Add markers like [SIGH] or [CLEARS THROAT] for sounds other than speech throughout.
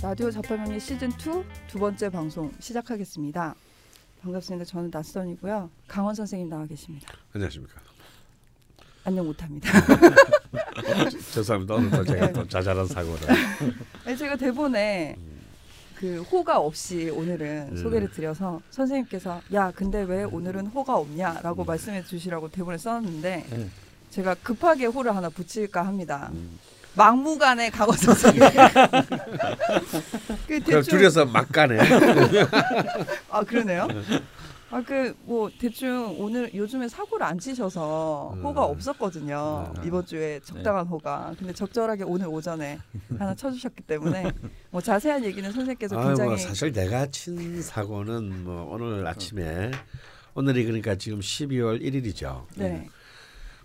라디오 자파명리 시즌 2 두 번째 방송 시작하겠습니다. 반갑습니다. 저는 낯선이고요. 강원 선생님 나와 계십니다. 안녕하십니까. 안녕 못합니다. [LAUGHS] 죄송합니다. 오늘 또 제가 네. 또 자잘한 사고를. 아니, 제가 대본에 그 호가 없이 오늘은 음. 소개를 드려서 선생님께서 야 근데 왜 오늘은 호가 없냐라고 말씀해 주시라고 대본에 써놨는데 네. 제가 급하게 호를 하나 붙일까 합니다. 음. 막무가내 강원 선생님. [LAUGHS] 그 대충 줄여서 막가네. [LAUGHS] 아 그러네요. 아 그 뭐 대충 오늘 요즘에 사고를 안 치셔서 음. 호가 없었거든요 음. 이번 주에 적당한 호가. 근데 적절하게 오늘 오전에 하나 쳐주셨기 때문에 뭐 자세한 얘기는 선생님께서 아, 굉장히 뭐 사실 내가 친 사고는 뭐 오늘 아침에 오늘이 그러니까 지금 12월 1일이죠. 네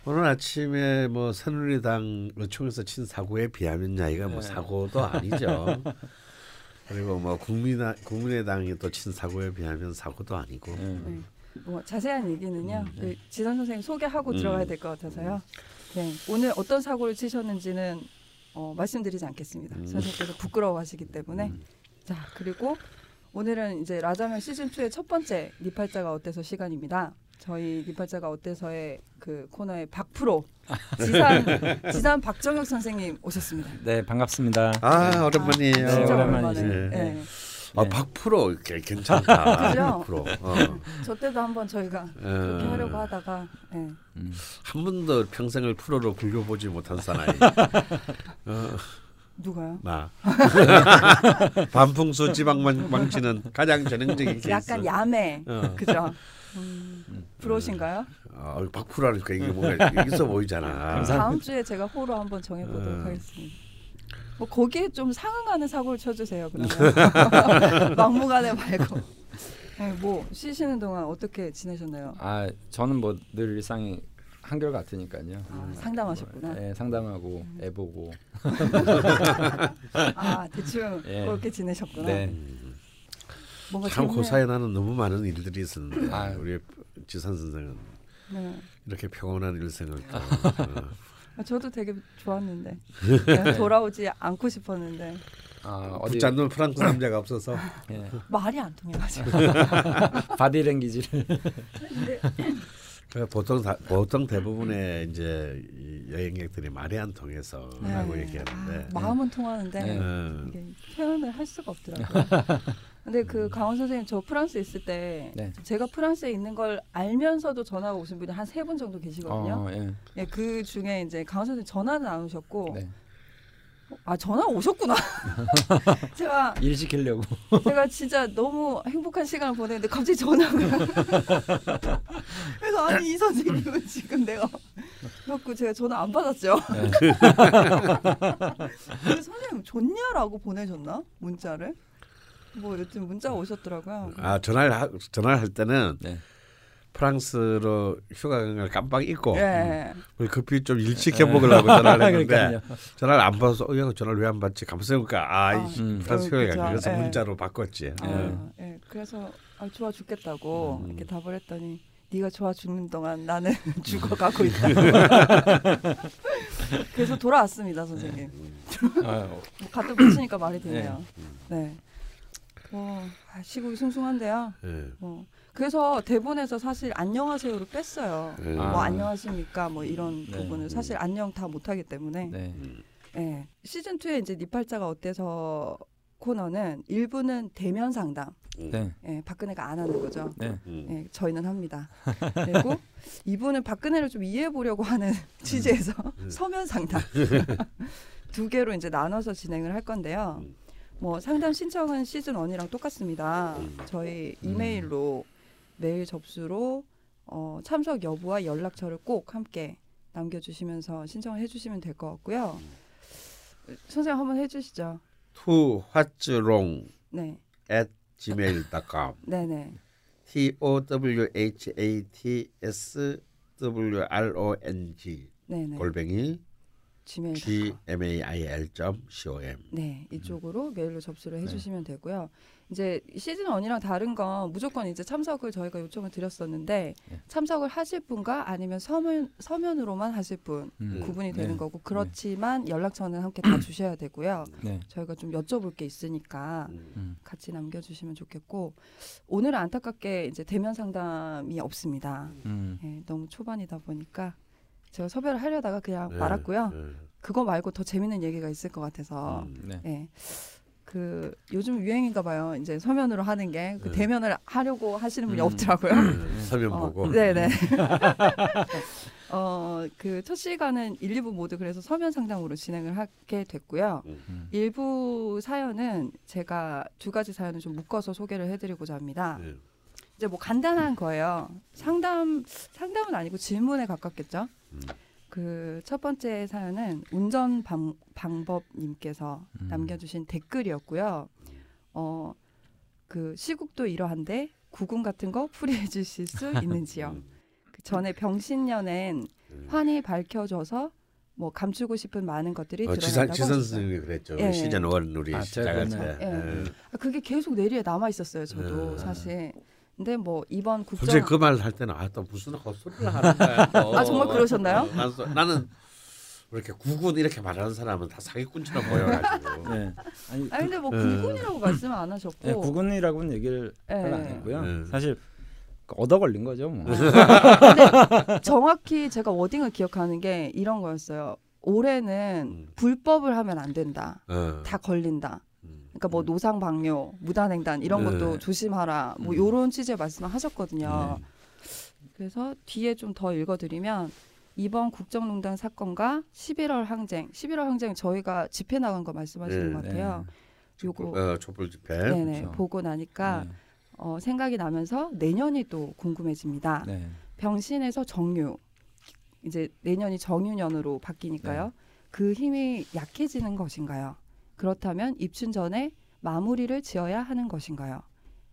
오늘 아침에 뭐 새누리당 의총에서 친 사고에 비하면 이가 뭐 네. 사고도 아니죠. [LAUGHS] 그리고 뭐 국민당 국민의당이 또 친 사고에 비하면 사고도 아니고. 네. 네. 뭐 자세한 얘기는요 음. 그 지선 선생님 소개하고 음. 들어가야 될 것 같아서요. 네 오늘 어떤 사고를 치셨는지는 어, 말씀드리지 않겠습니다. 음. 선생님께서 부끄러워하시기 때문에 음. 자 그리고 오늘은 이제 라자면 시즌 2의 첫 번째 니팔자가 어때서 시간입니다. 저희 니팔자가 어때서의 그 코너의 박프로 지산 [LAUGHS] 지산 박정혁 선생님 오셨습니다. 네 반갑습니다. 아 오랜만이에요. 네, 진짜 오랜만이지. 오랜만에. 네. 네. 아 박프로 이렇게 괜찮다. [LAUGHS] 그죠? 박프로. 어. 저 때도 한번 저희가 그렇게 어. 하려고 하다가 예. 음. 한 번도 평생을 프로로 굴려보지 못한 사나이. [LAUGHS] 어, 누가요? 나. 반풍수 지방 망- 망치는 가장 전형적인 케이스. 약간 야매 어. 그죠? 음, 프로신가요? 아, 박프로니까 이게 뭔가 있어 보이잖아. [LAUGHS] 다음 주에 제가 호로 한번 정해보도록 음. 하겠습니다. 뭐 거기에 좀 상응하는 사고를 쳐주세요. 그러면 [LAUGHS] 막무가내 말고. 네, 뭐 쉬시는 동안 어떻게 지내셨나요? 아 저는 뭐 늘 일상이 한결 같으니까요. 아, 상담하셨구나. 네, 상담하고 애 보고. 아 대충 [LAUGHS] 예. 그렇게 지내셨구나. 네. 뭔가 참 사이에 나는 너무 많은 일들이 있었는데 아. 우리 지산 선생은 네. 이렇게 평온한 일생을 또, 어. 아, 저도 되게 좋았는데 네, 돌아오지 않고 싶었는데 아 어디 붙잡는 프랑스 남자가 없어서 [LAUGHS] 예. 말이 안 통해가지고. [LAUGHS] 바디랭귀지를 그 보통 다, 보통 대부분의 이제 이 여행객들이 말이 안 통해서 라고 네. 얘기하는데 아, 마음은 통하는데 네. 어, 표현을 할 수가 없더라고요. [LAUGHS] 근데 그 강원 선생님 저 프랑스 있을 때 네. 제가 프랑스에 있는 걸 알면서도 전화가 오신 분이 한 세 분 정도 계시거든요. 어, 예. 예, 그 중에 이제 강원 선생님 전화는 안 오셨고 네. 아 전화 오셨구나. [LAUGHS] 제가 일 시키려고. 제가 진짜 너무 행복한 시간을 보냈는데 갑자기 전화가 [LAUGHS] 그래서 아니 이 선생님은 지금 내가 그래갖고 제가 전화 안 받았죠. 네. [LAUGHS] 선생님 좋냐라고 보내셨나 문자를? 뭐 여튼 문자가 오셨더라고요. 아 전화를 하, 전화를 할 때는 네. 프랑스로 휴가 간걸 깜빡 잊고 예. 우리 급히 좀 일시켜 먹으려고 전화를 했는데. [LAUGHS] 전화를 안 받아서 어, 야, 전화를 왜 안 받지? 보니까 아, 아, 이 음. 프랑스 어, 휴가 그죠. 가 그래서 예. 문자로 바꿨지. 아, 예. 예. 그래서 아, 좋아 죽겠다고 음. 이렇게 답을 했더니 네가 좋아 죽는 동안 나는 [LAUGHS] 죽어가고 [LAUGHS] 있다. 그래서 돌아왔습니다, 선생님. 아, 뭐 가뜩 붙이니까 말이 되네요. 네. 뭐 아, 시국이 숭숭한데요. 예. 뭐 그래서 대본에서 사실 안녕하세요를 뺐어요. 예. 아. 뭐 안녕하십니까 뭐 이런 네. 부분을 사실 안녕 다 못하기 때문에 네. 예. 시즌 2에 이제 니팔자가 어때서 코너는 일부는 대면 상담. 네. 예, 박근혜가 안 하는 거죠. 네. 음. 예, 저희는 합니다. [LAUGHS] 그리고 이분은 박근혜를 좀 이해해 보려고 하는 취지에서 서면 상담 [LAUGHS] 두 개로 이제 나눠서 진행을 할 건데요. 음. 뭐 상담 신청은 시즌 1이랑 똑같습니다. 음. 저희 이메일로 메일 접수로 어, 참석 여부와 연락처를 꼭 함께 남겨주시면서 신청을 해주시면 될 것 같고요. 선생님 한번 해주시죠. to what's wrong 네, at gmail.com [LAUGHS] 네네. t o w h a t s w r o n g 네네. 골뱅이 gmail. G M A I L 점 C O M. 네, 이쪽으로 메일로 접수를 네. 해주시면 되고요. 이제 시즌 1이랑 다른 건 무조건 이제 참석을 저희가 요청을 드렸었는데 네. 참석을 하실 분과 아니면 서면 서면으로만 하실 분 음. 구분이 네. 되는 거고 그렇지만 연락처는 함께 다 [CLEARS THROAT] 주셔야 되고요. 네. 저희가 좀 여쭤볼 게 있으니까 음. 같이 남겨주시면 좋겠고 오늘은 안타깝게 이제 대면 상담이 없습니다. 음. 예, 너무 초반이다 보니까 제가 섭외를 하려다가 그냥 네, 말았고요. 네. 그거 말고 더 재밌는 얘기가 있을 것 같아서 음. 네. 예. 그 요즘 유행인가 봐요. 이제 서면으로 하는 게그 네. 대면을 하려고 하시는 분이 음. 없더라고요. 네, 서면 어, 보고. 네네. [LAUGHS] 어, 그 첫 시간은 1, 2부 모두 그래서 서면 상담으로 진행을 하게 됐고요. 음. 일부 사연은 제가 두 가지 사연을 좀 묶어서 소개를 해드리고자 합니다. 네. 이제 뭐 간단한 거예요. 상담 상담은 아니고 질문에 가깝겠죠. 음. 그첫 번째 사연은 운전 방, 방법님께서 음. 남겨주신 댓글이었고요. 어, 그 시국도 이러한데 구군 같은 거 풀이해 주실 수 [LAUGHS] 있는지요. 음. 그 전에 병신년엔 음. 환히 밝혀져서 뭐 감추고 싶은 많은 것들이 어, 드러난다고 지산 하셨어요. 선생님이 그랬죠. 예. 시즌 1 우리 아, 시작할 때. 예. 예. 아, 그게 계속 내리에 남아 있었어요. 저도 네. 사실. 근데 뭐 이번 국정 솔직히 그말할 때는 아또 무슨 헛소리를 하는 거야. [LAUGHS] 또. 아, 정말 그러셨나요? 난 소- 나는 이렇게 구군 이렇게 말하는 사람은 다 사기꾼처럼 보여가지고. [LAUGHS] 네. 아니, 아 근데 뭐 네. 구군이라고 말씀 안 하셨고 네, 구군이라고는 얘기를 예. 별로 안 했고요. 네. 사실 그 얻어 걸린 거죠. 뭐. 정확히 제가 워딩을 기억하는 게 이런 거였어요. 올해는 음. 불법을 하면 안 된다. 어. 다 걸린다. 음. 그러니까 뭐 노상 방뇨, 무단횡단 이런 네. 것도 조심하라. 뭐 음. 요런 취지의 말씀을 하셨거든요. 네. 그래서 뒤에 좀 더 읽어드리면 이번 국정농단 사건과 11월 항쟁, 11월 항쟁 저희가 집회 나간 거 말씀하시는 네. 것 같아요. 요거 어, 촛불 집회. 네네 그렇죠. 보고 나니까 네. 어, 생각이 나면서 내년이 또 궁금해집니다. 네. 병신에서 정유 이제 내년이 정유년으로 바뀌니까요. 그 힘이 약해지는 것인가요? 그렇다면 입춘 전에 마무리를 지어야 하는 것인가요?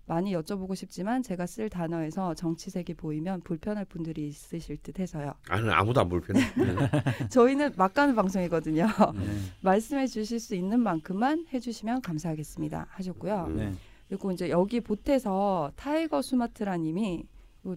많이 여쭤보고 싶지만 제가 쓸 단어에서 정치색이 보이면 불편할 분들이 있으실 듯 해서요. 아니 아무도 안 불편해. [LAUGHS] 저희는 막 가는 방송이거든요. 네. [LAUGHS] 말씀해 주실 수 있는 만큼만 해주시면 감사하겠습니다. 하셨고요. 음. 네. 그리고 이제 여기 보태서 타이거 수마트라님이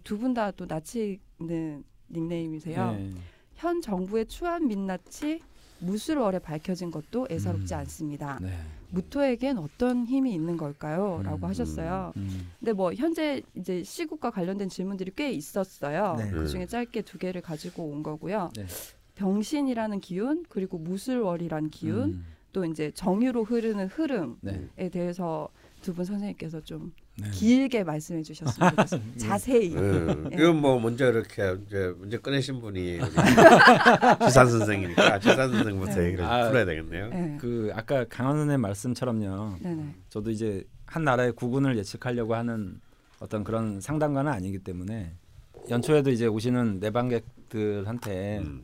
두 분 다또 낯이는 닉네임이세요. 네. 현 정부의 추한 민낯이 무술월에 밝혀진 것도 애사롭지 음. 않습니다. 네. 무토에겐 어떤 힘이 있는 걸까요? 라고 음. 하셨어요. 음. 근데 뭐 현재 이제 시국과 관련된 질문들이 꽤 있었어요. 네. 그 중에 짧게 두 개를 가지고 온 거고요. 네. 병신이라는 기운 그리고 무술월이라는 기운 음. 또 이제 정유로 흐르는 흐름에 네. 대해서 두 분 선생님께서 좀 네. 길게 말씀해 주셨으면 좋겠습니다. [LAUGHS] 자세히. 음. 예. 이건 뭐 먼저 이렇게 이제 문제 꺼내신 분이 [LAUGHS] 지산 선생이니까 지산 선생부터 네. 얘기를 아, 풀어야 되겠네요. 네. 그 아까 강원 선생님 말씀처럼요. 네네. 저도 이제 한 나라의 구군을 예측하려고 하는 어떤 그런 상담가는 아니기 때문에 연초에도 이제 오시는 내방객들한테 음.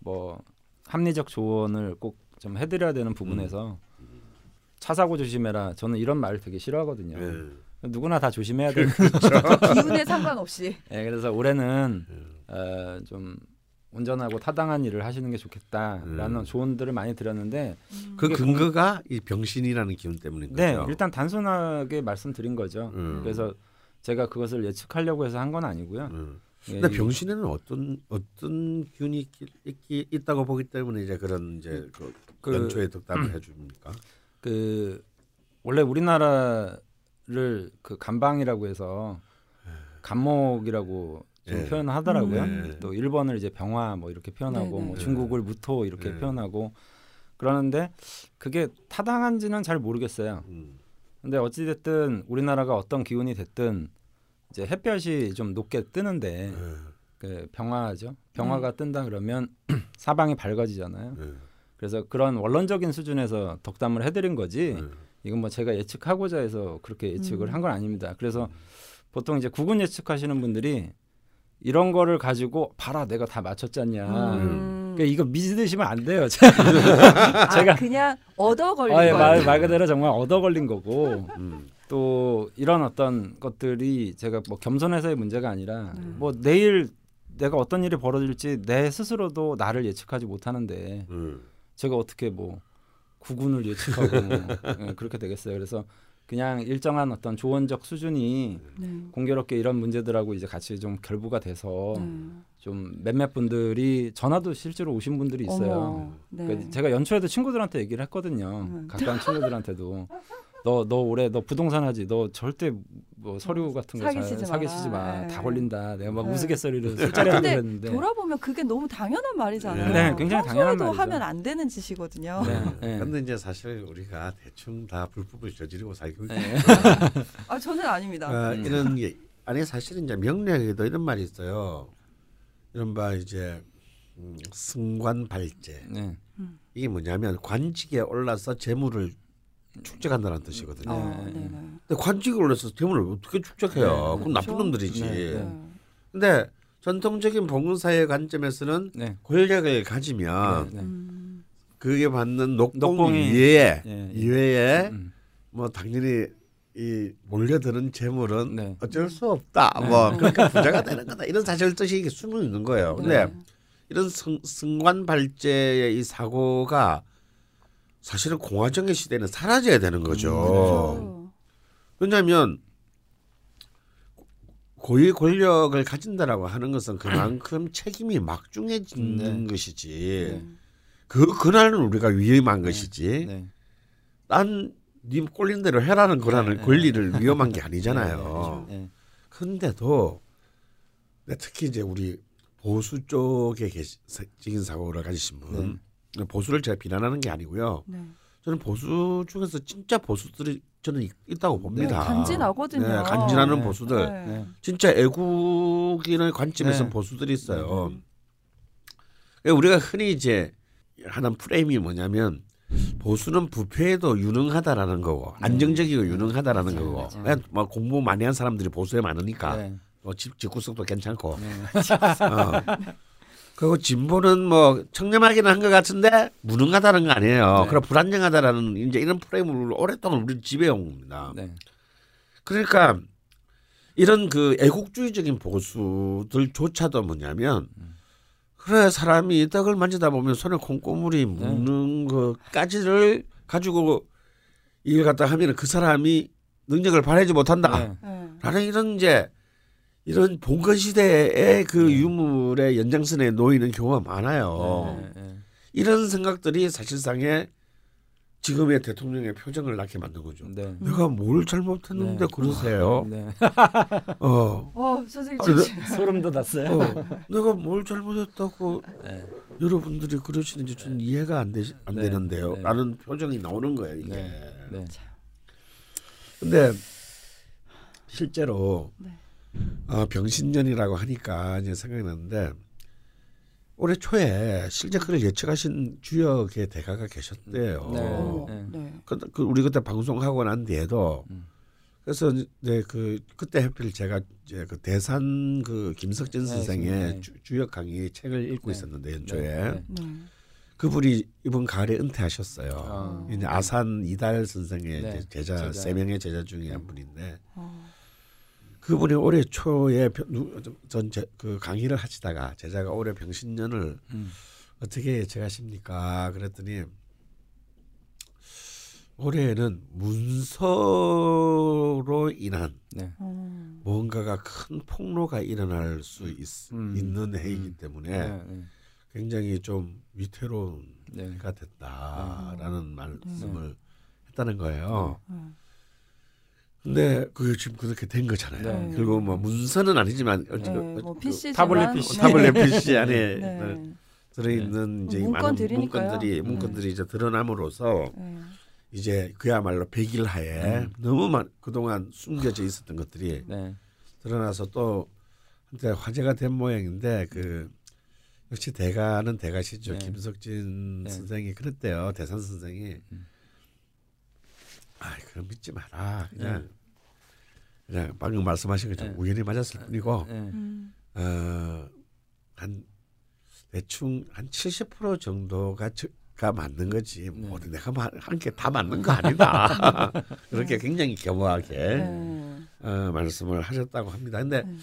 뭐 합리적 조언을 꼭 좀 해드려야 되는 부분에서 음. 차 사고 조심해라. 저는 이런 말을 되게 싫어하거든요. 예. 누구나 다 조심해야 되는. 기운에 상관없이. [LAUGHS] 예, 그래서 올해는 음. 어, 좀 운전하고 타당한 일을 하시는 게 좋겠다라는 음. 조언들을 많이 드렸는데 그 이게 근거가 이 병신이라는 기운 때문인 네 거죠. 일단 단순하게 말씀드린 거죠. 음. 그래서 제가 그것을 예측하려고 해서 한 건 아니고요. 음. 예, 근데 이- 병신에는 어떤 어떤 기운이 있기, 있기, 있다고 보기 때문에 이제 그런 이제 그, 그- 연초에 덕담을 해줍니까? 그 원래 우리나라를 그 간방이라고 해서 간목이라고 좀 예. 표현하더라고요. 음. 또 일본을 이제 병화 뭐 이렇게 표현하고 네네. 뭐 중국을 무토 이렇게 네. 표현하고 그러는데 그게 타당한지는 잘 모르겠어요. 음. 근데 어찌 됐든 우리나라가 어떤 기운이 됐든 이제 햇볕이 좀 높게 뜨는데 예. 그 병화죠. 병화가 뜬다 그러면 [CLEARS THROAT] 사방이 밝아지잖아요. 예. 그래서 그런 원론적인 수준에서 덕담을 해드린 거지. 예. 이건 뭐 제가 예측하고자 해서 그렇게 예측을 음. 한건 아닙니다. 그래서 보통 이제 구군 예측하시는 분들이 이런 거를 가지고 봐라 내가 다 맞췄잖냐. 음. 그러니까 이거 믿으시면 안 돼요. [LAUGHS] 아, 제가- 그냥 얻어 걸린 아, 예, 말, 거예요. 말 그대로 정말 얻어 걸린 거고 음. 또 이런 어떤 것들이 제가 뭐 겸손해서의 문제가 아니라 음. 뭐 내일 내가 어떤 일이 벌어질지 내 스스로도 나를 예측하지 못하는데 음. 제가 어떻게 뭐 구군을 예측하고 뭐, [LAUGHS] 예, 그렇게 되겠어요. 그래서 그냥 일정한 어떤 조언적 수준이 네. 공교롭게 이런 문제들하고 이제 같이 좀 결부가 돼서 네. 좀 몇몇 분들이 전화도 실제로 오신 분들이 있어요. 어머, 네. 그러니까 제가 연초에도 친구들한테 얘기를 했거든요. 음. 가까운 친구들한테도 너 너 올해 너 부동산 하지 너 절대 뭐 서류 같은 거잘 사기치지 사기치지 마라. 마. 네. 다 걸린다. 내가 막 네. 우스갯소리로 술자리 하고 근데 그랬는데. 돌아보면 그게 너무 당연한 말이잖아요. 네, 굉장히 당연한 평소에도 말이죠. 하면 안 되는 짓이거든요. 네, 네. 근데 이제 사실 우리가 대충 다 불법을 저지르고 살고 있고 네. [LAUGHS] 아 저는 아닙니다. 어, 음. 이런 게 아니 사실 이제 명리학에도 이런 말이 있어요. 이른바 이제 음, 승관 발제 네. 이게 뭐냐면 관직에 올라서 재물을 축적한다는 뜻이거든요. 네, 어, 네, 네, 네. 근데 관직에 올라서 재물을 어떻게 축적해요? 네, 그럼 나쁜 그렇죠. 놈들이지. 네, 네. 네. 근데 전통적인 봉사의 관점에서는 네. 권력을 가지면 네. 음, 그게 받는 녹봉 녹봉이- 이외에 예, 예. 이외에 음. 뭐 당연히 이 몰려드는 재물은 네. 어쩔 수 없다. 네. 뭐 그러니까 부자가 되는 거다. 이런 사실 뜻이 숨어 있는 거예요. 근데 네. 이런 승, 승관 발제의 이 사고가 사실은 공화정의 시대는 사라져야 되는 거죠. 그렇죠. 왜냐하면 고위 권력을 가진다라고 하는 것은 그만큼 [CLEARS THROAT] 책임이 막중해지는 네. 것이지. 네. 그 그날은 우리가 위험한 것이지. 네. 딴님 꼴린 대로 해라는 거라는 네. 권리를 위험한 게 [LAUGHS] 아니잖아요. 네. 근데도 근데 특히 이제 우리 보수 쪽에 계신 사고를 가지신 분 보수를 제가 비난하는 게 아니고요. 네. 저는 보수 중에서 진짜 보수들이 저는 있- 있다고 네, 봅니다. 간지나거든요. 네, 간지나는 네. 보수들. 네. 네. 진짜 애국인의 관점에서 네. 보수들이 있어요. 네. 그러니까 우리가 흔히 이제 하는 프레임이 뭐냐면 보수는 부패에도 유능하다라는 거고 안정적이고 유능하다라는 거고 네. 그냥 뭐 공부 많이 한 사람들이 보수에 많으니까 네. 뭐 집, 집구석도 괜찮고 네. 어. 그리고 진보는 뭐 청렴하긴 한것 같은데 무능하다는 거 아니에요. 네. 그럼 불안정하다라는 이제 이런 프레임을 오랫동안 우리 지배해온 겁니다. 네. 그러니까 이런 그 애국주의적인 보수들조차도 뭐냐면 그래 사람이 떡을 만지다 보면 손에 콩고물이 묻는 것까지를 가지고 이걸 갖다 하면 그 사람이 능력을 발휘하지 못한다. 네. 네. 라는 이런 이제 이런 봉건 시대의 그 네. 유물의 연장선에 놓이는 경우가 많아요. 네. 네. 이런 생각들이 사실상의 지금의 대통령의 표정을 낳게 만든 거죠. 네. 내가 뭘 잘못했는데 네. 그러세요? 네. 어, [LAUGHS] 어, 선생님 아, 네. 진짜. 소름 돋았어요. 어, 내가 뭘 잘못했다고 네. 여러분들이 그러시는지 좀 이해가 안, 되시, 안 네. 되는데요. 네. 라는 표정이 나오는 거예요, 이게. 네. 네. 근데 실제로 네. 어, 병신년이라고 하니까 이제 생각이 났는데 올해 초에 실제 그를 예측하신 주역의 대가가 계셨대요. 네. 어머, 네. 네. 그, 그 우리 그때 방송하고 난 뒤에도 음. 그래서 이제 그 그때 하필 제가 이제 그 대산 그 김석진 네, 선생의 네. 주, 주역 강의 책을 읽고 네. 있었는데 연초에 네. 네. 그분이 이번 가을에 은퇴하셨어요. 아. 이제 아산 이달 선생의 네, 제자. 세 명의 제자 중에 한 분인데 어, 그분이 올해 초에 전그 강의를 하시다가 제자가 올해 병신년을 음. 어떻게 예측하십니까? 그랬더니 올해는 문서로 인한 네. 어, 뭔가가 큰 폭로가 일어날 수 있, 음. 있는 해이기 음. 때문에 네. 네. 굉장히 좀 위태로운 네. 해가 됐다라는 말씀을 네. 했다는 거예요. 네. 그게 지금 그렇게 된 거잖아요. 네. 그리고 뭐 문서는 아니지만 네, 뭐 PC지만 타블렛 PC. 타블렛 PC 안에 네. 들어있는 이제 이 문건들이니까요. 많은 문건들이 네. 문건들이 이제 드러남으로써 네. 이제 그야말로 백일 하에 음. 너무 많 그동안 숨겨져 있었던 것들이 네. 드러나서 또 한때 화제가 된 모양인데 그 역시 대가는 대가시죠 네. 김석진 네. 선생이 그랬대요 대산 선생이 음. 아 그럼 믿지 마라 그냥 네. 그냥 방금 말씀하신 것처럼 네. 우연히 맞았을 뿐이고 네. 음. 어한 대충 한 70% 정도가 저, 가 맞는 거지 뭐 네. 내가 한 게 다 맞는 거 아니다 [LAUGHS] 그렇게 굉장히 겸허하게 네. 어, 말씀을 하셨다고 합니다. 근데 네.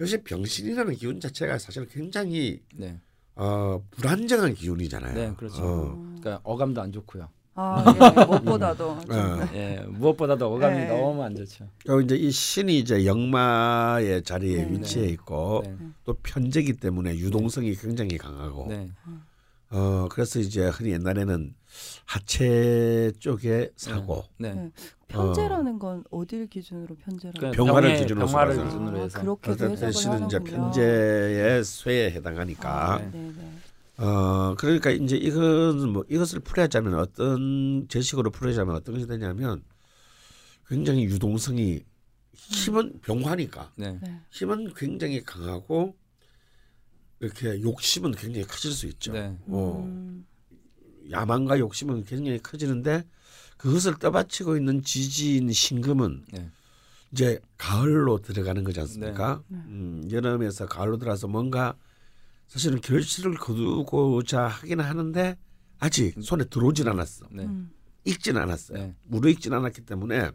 요새 병신이라는 기운 자체가 사실 굉장히 네. 어, 불안정한 기운이잖아요. 네, 그렇죠. 어. 그러니까 어감도 안 좋고요. 아, 예, [LAUGHS] 무엇보다도 좀 어. 예, 무엇보다도 어감이 네. 너무 안 좋죠. 그리고 이제 이 신이 이제 영마의 자리에 네. 위치해 있고 네. 또 편제기 때문에 유동성이 굉장히 강하고 네. 어 그래서 이제 흔히 옛날에는 하체 쪽에 사고 네. 네. 편제라는 건 어딜 기준으로 편제라는 그러니까 병화를 기준으로 병화를. 기준으로 아, 해서 그렇게도 그래서 해석을 신은 이제. 편제의 쇠에 해당하니까 아, 네, 네. 어 그러니까 이제 이건 뭐 이것을 풀이하자면 어떤 제식으로 풀이하자면 어떤 것이 되냐면 굉장히 유동성이 힘은 병화니까 네. 네. 힘은 굉장히 강하고 이렇게 욕심은 굉장히 커질 수 있죠. 네. 어, 음, 야망과 욕심은 굉장히 커지는데 그것을 떠받치고 있는 지지인 신금은 네. 이제 가을로 들어가는 거지 않습니까? 네. 음, 여름에서 가을로 들어서 뭔가 사실은 결실을 거두고자 하긴 하는데 아직 손에 들어오진 않았어. 네. 음. 익진 않았어요. 네. 무르익진 않았기 때문에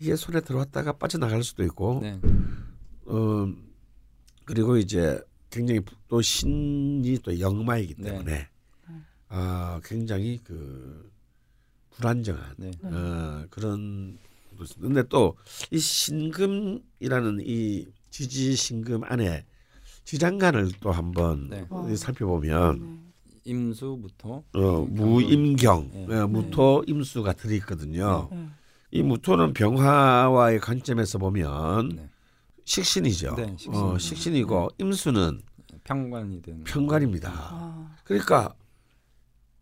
이게 손에 들어왔다가 빠져나갈 수도 있고 네. 어 그리고 이제 굉장히 부- 또 신이 또 영마이기 네. 때문에 아 굉장히 그 불안정한 네. 어, 그런 근데 또 이 신금이라는 이 지지 신금 안에 지장간을 또 한번 네. 어. 살펴보면 네. 임수부터 어, 무임경 네. 어, 무토 임수가 들어있거든요. 네. 이 무토는 병화와의 관점에서 보면 네. 식신이죠. 네, 식신. 어, 식신이고 임수는 평관이 되는 편관입니다. 아, 그러니까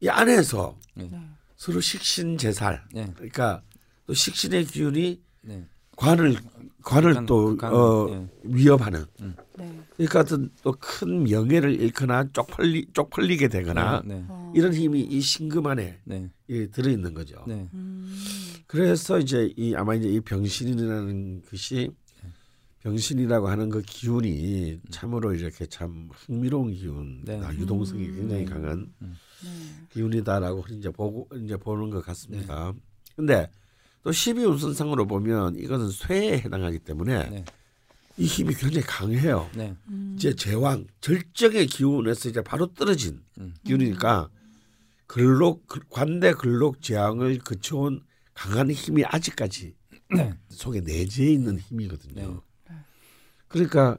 이 안에서 네. 서로 식신 제살. 네. 그러니까 또 식신의 기운이 네. 관을 관을 극한- 또 극한- 어, 네. 위협하는. 네. 그러니까 어떤 또 큰 명예를 잃거나 쪽팔리 쪽팔리게 되거나 네. 어. 이런 힘이 이 신금 안에 네. 이 들어 있는 거죠. 네. 음. 그래서 이제 이 아마 이제 이 병신이라는 것이 병신이라고 하는 그 기운이 참으로 이렇게 참 흥미로운 기운, 네. 아, 유동성이 음. 굉장히 강한 네. 기운이다라고 이제 보고 이제 보는 것 같습니다. 네. 근데 또 12운선상으로 보면 이것은 쇠에 해당하기 때문에 네. 이 힘이 굉장히 강해요. 네. 음. 이제 제왕 절정의 기운에서 이제 바로 떨어진 음. 기운이니까 근록 관대 근록 제왕을 거쳐온 강한 힘이 아직까지 네. 속에 내재해 있는 힘이거든요. 네. 그러니까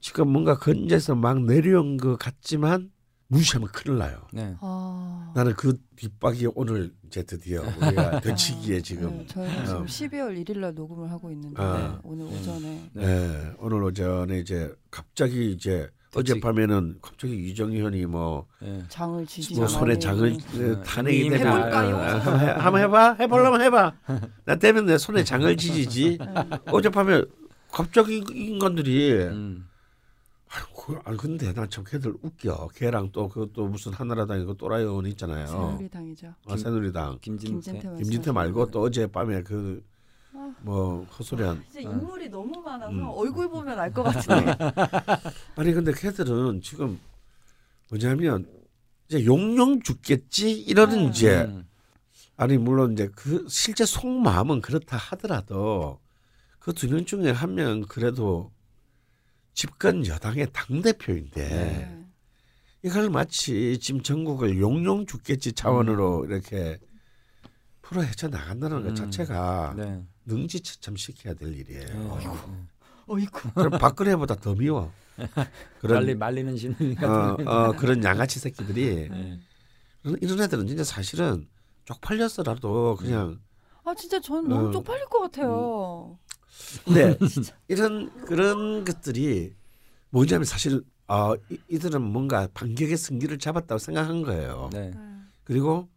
지금 뭔가 건져서 막 내려온 것 같지만 무시하면 큰일 나요. 네. 아. 나는 그 뒷박이 오늘 이제 드디어 우리가 [LAUGHS] 되치기에 지금 네, 저희는 지금 어. 12월 1일 날 녹음을 하고 있는데 아. 오늘 오전에 네. 네, 오늘 오전에 이제 갑자기 이제 어젯밤에는 갑자기 이정현이 뭐, 네. 장을 지지 뭐 손에 장을 네. 어, 탄핵이? 어, 한번, 해, 한번 해봐 해보려면 해봐 [LAUGHS] 나 때문에 내 손에 장을 지지지 어젯밤에 갑자기 인간들이 음. 아이고, 아니 근데 난참 걔들 웃겨 걔랑 또 그것도 무슨 한나라당이고 또라이 의원 있잖아요 새누리당이죠. 어, 새누리당 김진태. 김진태 김진태 말고 또 어젯밤에 그 아. 뭐 헛소리한 이제 인물이 너무 많아서 음. 얼굴 보면 알 것 같은데. [LAUGHS] 아니 근데 걔들은 지금 뭐냐면 이제 용용 죽겠지 이러는 음. 이제 음. 아니 물론 이제 그 실제 속마음은 그렇다 하더라도 그 두 명 중에 한 명 그래도 집권 여당의 당 대표인데 네. 이걸 마치 지금 전국을 용용 죽겠지 차원으로 이렇게 풀어 헤쳐 나간다는 것 음. 자체가 네. 능지처참 시켜야 될 일이에요. 네. 어이구. 그럼 박근혜보다 더 미워. [LAUGHS] 그런 말리 말리는 신이 어. 어, 그런 양아치 새끼들이 네. 이런- 이런 애들은 진짜 사실은 쪽팔렸어라도 그냥 아 진짜 전 너무 어. 쪽팔릴 것 같아요. 근 [LAUGHS] 데 이런 그런 것들이 뭐냐면 사실 어, 이, 이들은 뭔가 반격의 승기를 잡았다고 생각한 거예요. 네. 그리고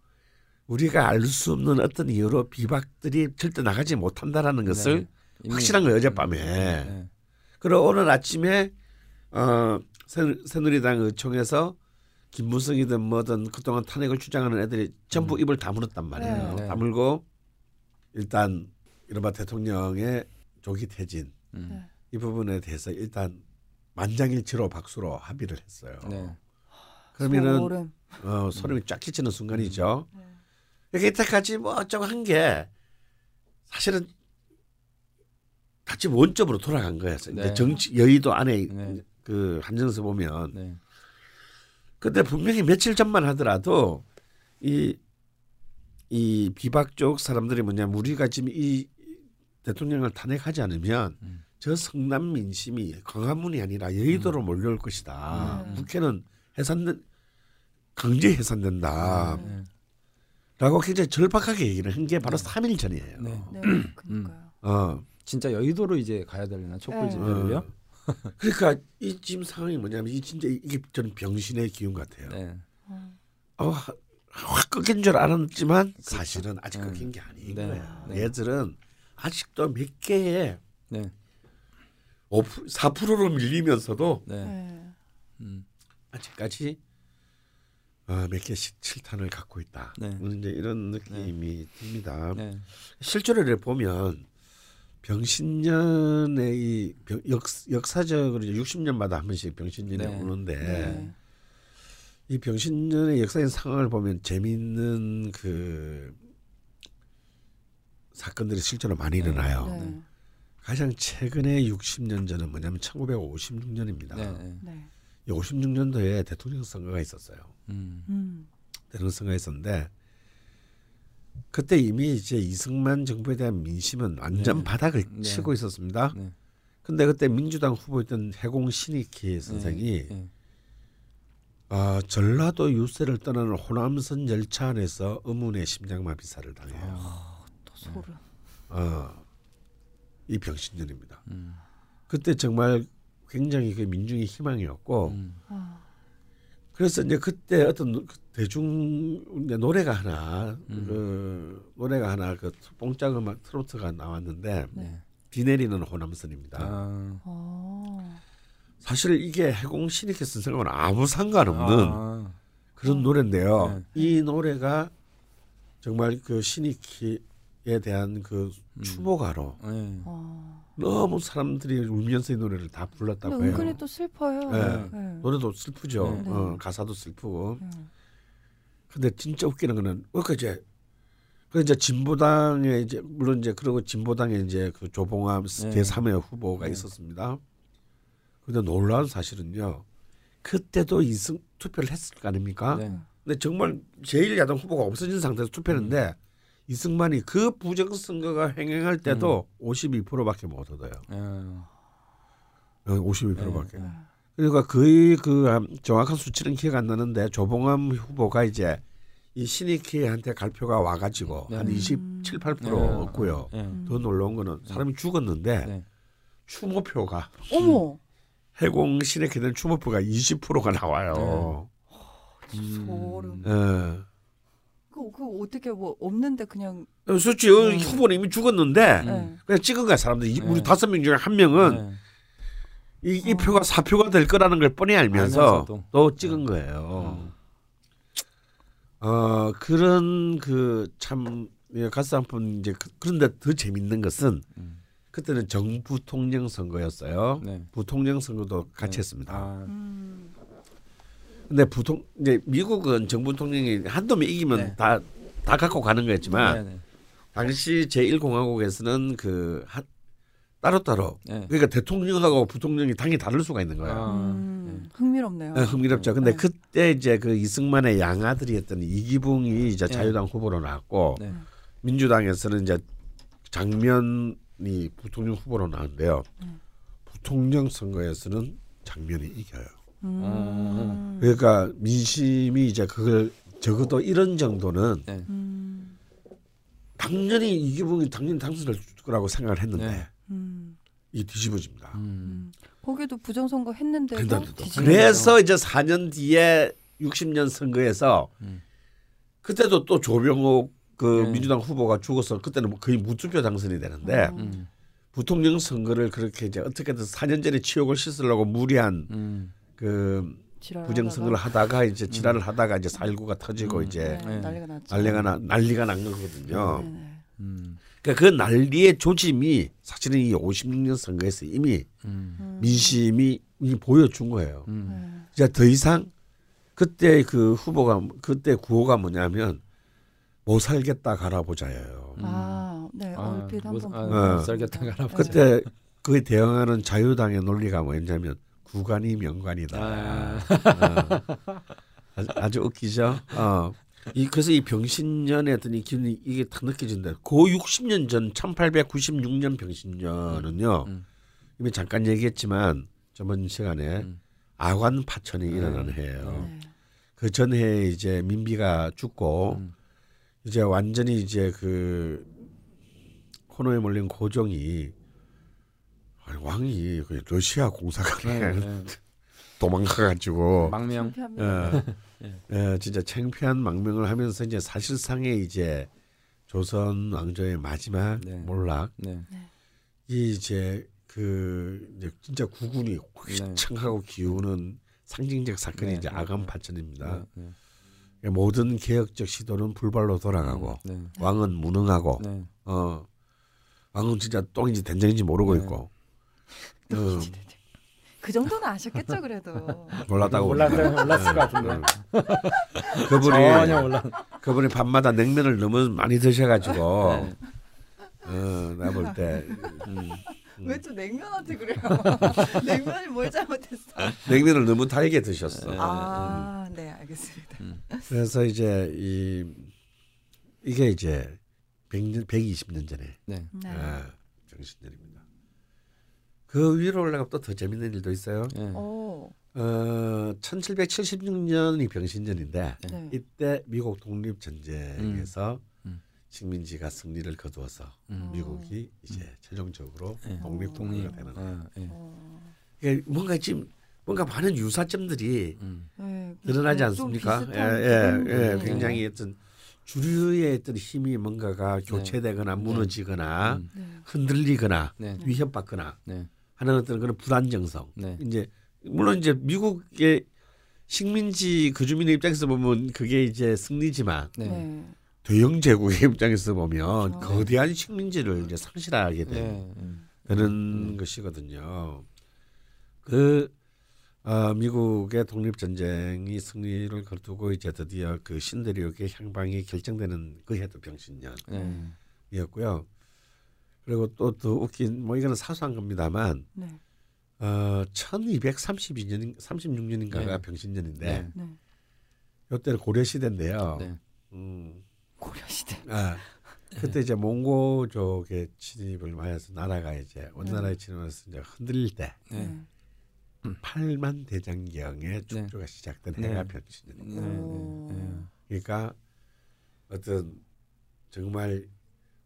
우리가 알 수 없는 어떤 이유로 비박들이 절대 나가지 못한다라는 것을 네. 확실한 거예요 어젯밤에. 네. 그리고 오늘 아침에 어, 새, 새누리당 의총에서 김무성이든 뭐든 그동안 탄핵을 주장하는 애들이 전부 입을 다물었단 말이에요. 네. 다물고 일단 이른바 대통령의 조기 퇴진 음. 네. 이 부분에 대해서 일단 만장일치로 박수로 합의를 했어요. 네. 그러면은 소름. 어, 소름이 쫙 끼치는 순간이죠. 네. 이렇게 이때까지 뭐 어쩌고 한 게 사실은 같이 원점으로 돌아간 거였어요. 네. 이제 정치 여의도 안에 네. 그 한정에서 보면 네. 근데 분명히 며칠 전만 하더라도 이, 이 비박 쪽 사람들이 뭐냐면 우리가 지금 이 대통령을 탄핵하지 않으면 음. 저 성남 민심이 광화문이 아니라 여의도로 몰려올 것이다. 음. 국회는 해산된 강제 해산된다. 네. 라고 굉장히 절박하게 얘기를 한 게 바로 삼 3일 전이에요. 네. 네, 음. 그러니까요. 어. 진짜 여의도로 이제 가야 되려나 촛불 네. 집회를요? 어. 그러니까 이 지금 상황이 뭐냐면 이 진짜 이게 저는 병신의 기운 같아요. 네. 어. 어, 하- 확 꺾인 줄 알았지만 사실은 아직 네. 꺾인 게 아닌 네. 거예요. 네. 얘들은 아직도 몇 개의 네. 5, 4%로 밀리면서도 네. 네. 음. 아직까지 어, 몇 개씩 칠탄을 갖고 있다. 네. 이제 이런 느낌이 듭니다. 네. 실제로 이렇게 보면 병신년의 이 병- 역, 역사적으로 60년마다 한 번씩 병신년이 네. 오는데 네. 이 병신년의 역사적인 상황을 보면 재미있는 그 사건들이 실제로 많이 네. 일어나요. 네. 가장 최근에 60년 전은 뭐냐면 1956년입니다. 네. 네. 네. 이 56년도에 대통령 선거가 있었어요. 음. 음. 대통령 선거가 있었는데 그때 이미 이제 이승만 정부에 대한 민심은 완전 네. 바닥을 네. 치고 있었습니다. 네. 근데 그때 민주당 후보였던 해공 신익희 선생이 네. 아, 전라도 유세를 떠나는 호남선 열차 안에서 의문의 심장마비사를 당해요. 또 소름. 어, 이 병신년입니다. 음. 그때 정말 굉장히 그 민중의 희망이었고 음. 아. 그래서 이제 그때 어떤 노- 그 대중 이제 노래가 하나 음. 그 노래가 하나 그 뽕짝 음악 트로트가 나왔는데 네. 비 내리는 호남선입니다. 아. 어. 사실 이게 해공 신익희 선생하고는 아무 상관없는 아. 그런 노래인데요. 네. 이 노래가 정말 그 신익희에 대한 그 음. 추모가로 네. 어. 너무 사람들이 울면서 이 노래를 다 불렀다고 해요. 은근히 또 슬퍼요. 네. 네. 노래도 슬프죠. 네. 어, 가사도 슬프고. 네. 근데 진짜 웃기는 거는 이제 그 이제 진보당에 이제 물론 이제 그리고 진보당에 이제 그 조봉암 네. 제3의 후보가 네. 있었습니다. 근데 놀라운 사실은요. 그때도 이승 투표를 했을 거 아닙니까? 네. 근데 정말 제일 야당 후보가 없어진 상태에서 투표했는데 음. 이승만이 그 부정선거가 행행할 때도 음. 52%밖에 못 얻어요. 아. 어, 52%밖에. 네. 그러니까 거의 그 음, 정확한 수치는 기억 안 나는데 조봉암 후보가 이제 이 신익희한테 갈표가 와가지고 네. 한 음. 27, 8% 네. 얻고요. 네. 음. 더 놀라운 거는 사람이 죽었는데 네. 추모표가 어머. 해공 신익희에 대한 추모표가 20%가 나와요. 음. 소름. 예. 그, 그 어떻게 뭐 없는데 그냥 어, 솔직히 음. 후보는 이미 죽었는데 네. 그냥 찍은 거야 사람들. 이 네. 우리 다섯 명 중에 한 명은 네. 이, 이 어. 표가 사표가 될 거라는 걸 뻔히 알면서 알면서도. 또 찍은 거예요. 음. 어 그런 그참 가스 한푼 이제 그- 그런데 더 재밌는 것은 음. 그때는 정부 통령 선거였어요. 네. 부통령 선거도 같이 네. 했습니다. 아. 음. 근데 부통 이제 미국은 정부 통령이 한도면 이기면 네. 다다 갖고 가는 거였지만 네, 네. 당시 제1공화국에서는 그 한, 따로따로 네. 그러니까 대통령하고 부통령이 당이 다를 수가 있는 거예요. 아. 음. 흥미롭네요. 네, 흥미롭죠. 근데 네. 그때 이제 그 이승만의 양아들이었던 이기붕이 이제 네. 자유당 후보로 나왔고 네. 민주당에서는 이제 장면이 부통령 후보로 나왔는데요. 음. 부통령 선거에서는 장면이 이겨요. 음. 그러니까 민심이 이제 그걸 적어도 이런 정도는 네. 음. 당연히 이기붕이 당연히 당선될 거라고 생각을 했는데 네. 음. 이게 뒤집어집니다. 음. 거기도 부정선거 뒤집어져요. 그래서 이제 4년 뒤에 60년 선거에서 음. 그때도 또 조병옥 그 네. 민주당 후보가 죽어서 그때는 뭐 거의 무투표 당선이 되는데 어. 음. 부통령 선거를 그렇게 이제 어떻게든 4년 전에 치욕을 씻으려고 무리한 음. 그 지랄하다가 부정 선거를 하다가 이제 지랄을 하다가 이제 4.19가 터지고 음. 이제 네, 네. 난리가 났죠. 난리가 나 난리가 난 거거든요. 네, 네. 음. 그러니까 그 난리의 조짐이 사실은 이 56년 선거에서 이미 음. 음. 민심이 이미 보여준 거예요. 음. 네. 이제 더 이상 그때 그 후보가 그때 구호가 뭐냐면 못 살겠다 갈아보자예요. 음. 아, 네, 아, 얼핏 뭐, 한번 아, 보고. 어. 못 살겠다 가라. 네. 그때 그에 대응하는 자유당의 논리가 뭐냐면 구간이 명관이다. 아. 어. 아주, 아주 웃기죠. 어. 이 그래서 이 병신년의 어떤 이 기운이 이게 딱 느껴진다. 고 60년 전 1896년 병신년은요. 음. 이미 잠깐 얘기했지만 저번 시간에 음. 아관 파천이 음. 해예요. 네. 그 전해에 이제 민비가 죽고 음. 이제 완전히 이제 그 코너에 몰린 고종이 아니, 왕이 그 러시아 공사관에 네, 네. 도망가가지고 망명. 창피합니다. 예, 예, 진짜 창피한 망명을 하면서 이제 사실상의 이제 조선 왕조의 마지막 네. 몰락 네. 이 이제 그 이제 진짜 구군이 휘청하고 기우는 상징적 사건이 네, 이제 네, 네. 파천입니다. 네. 예, 모든 개혁적 시도는 불발로 돌아가고 네. 왕은 무능하고 네. 어 왕은 진짜 똥인지 된장인지 모르고 네. 있고 어, 그 정도는 아셨겠죠 그래도. [LAUGHS] 몰랐다고 몰랐 봅니다. 몰랐을 것 같은데. 음. 그분이 전혀 몰랐. 그분이 밤마다 냉면을 너무 많이 드셔가지고 네. 어, 나 볼때 음. 왜또 냉면한테 그래요? [LAUGHS] 냉면이 뭘 잘못했어? 냉면을 너무 달게 드셨어. 네. 아, 네 알겠습니다. 그래서 이제 이 이게 이제 100년 120년 전에 네. 네. 아, 정신년입니다. 그 위로 올라가 또더 재밌는 일도 있어요. 네. 오, 어, 1776년이 병신년인데 네. 이때 미국 독립 전쟁에서 음. 식민지가 승리를 거두어서 음. 미국이 이제 최종적으로 네. 독립 독립. 통일가 되는. 아, 예. 어, 이게 뭔가 지금 뭔가 많은 유사점들이 음. 네, 드러나지 좀 않습니까? 예, 예, 예, 굉장히 어떤 주류의 어떤 힘이 뭔가가 교체되거나 무너지거나 음. 네. 흔들리거나 네. 위협받거나 네. 하는 어떤 그런 불안정성. 네. 이제 물론 이제 미국의 식민지 그 주민의 입장에서 보면 그게 이제 승리지만 네. 네. 대영 제국의 [LAUGHS] 입장에서 보면 그렇죠. 거대한 식민지를 이제 상실하게 네. 되는 음. 되는 것이거든요. 그 어, 미국의 독립 전쟁이 승리를 거두고 이제 드디어 그 신대륙의 향방이 결정되는 그 해도 병신년이었고요. 네. 그리고 또 더 웃긴 뭐 이거는 사소한 겁니다만 네. 어, 1232년 36년인가가 네. 병신년인데 네. 네. 이때는 고려 시대인데요. 네. 음, 고려 시대. 아, 그때 이제 몽고족의 침입을 맞아서 나라가 이제 온 나라에 침입해서 이제 흔들릴 때 네. 팔만 대장경의 축조가 시작된 네. 해가 병신년입니다. 네. 오. 네. 그러니까 어떤 정말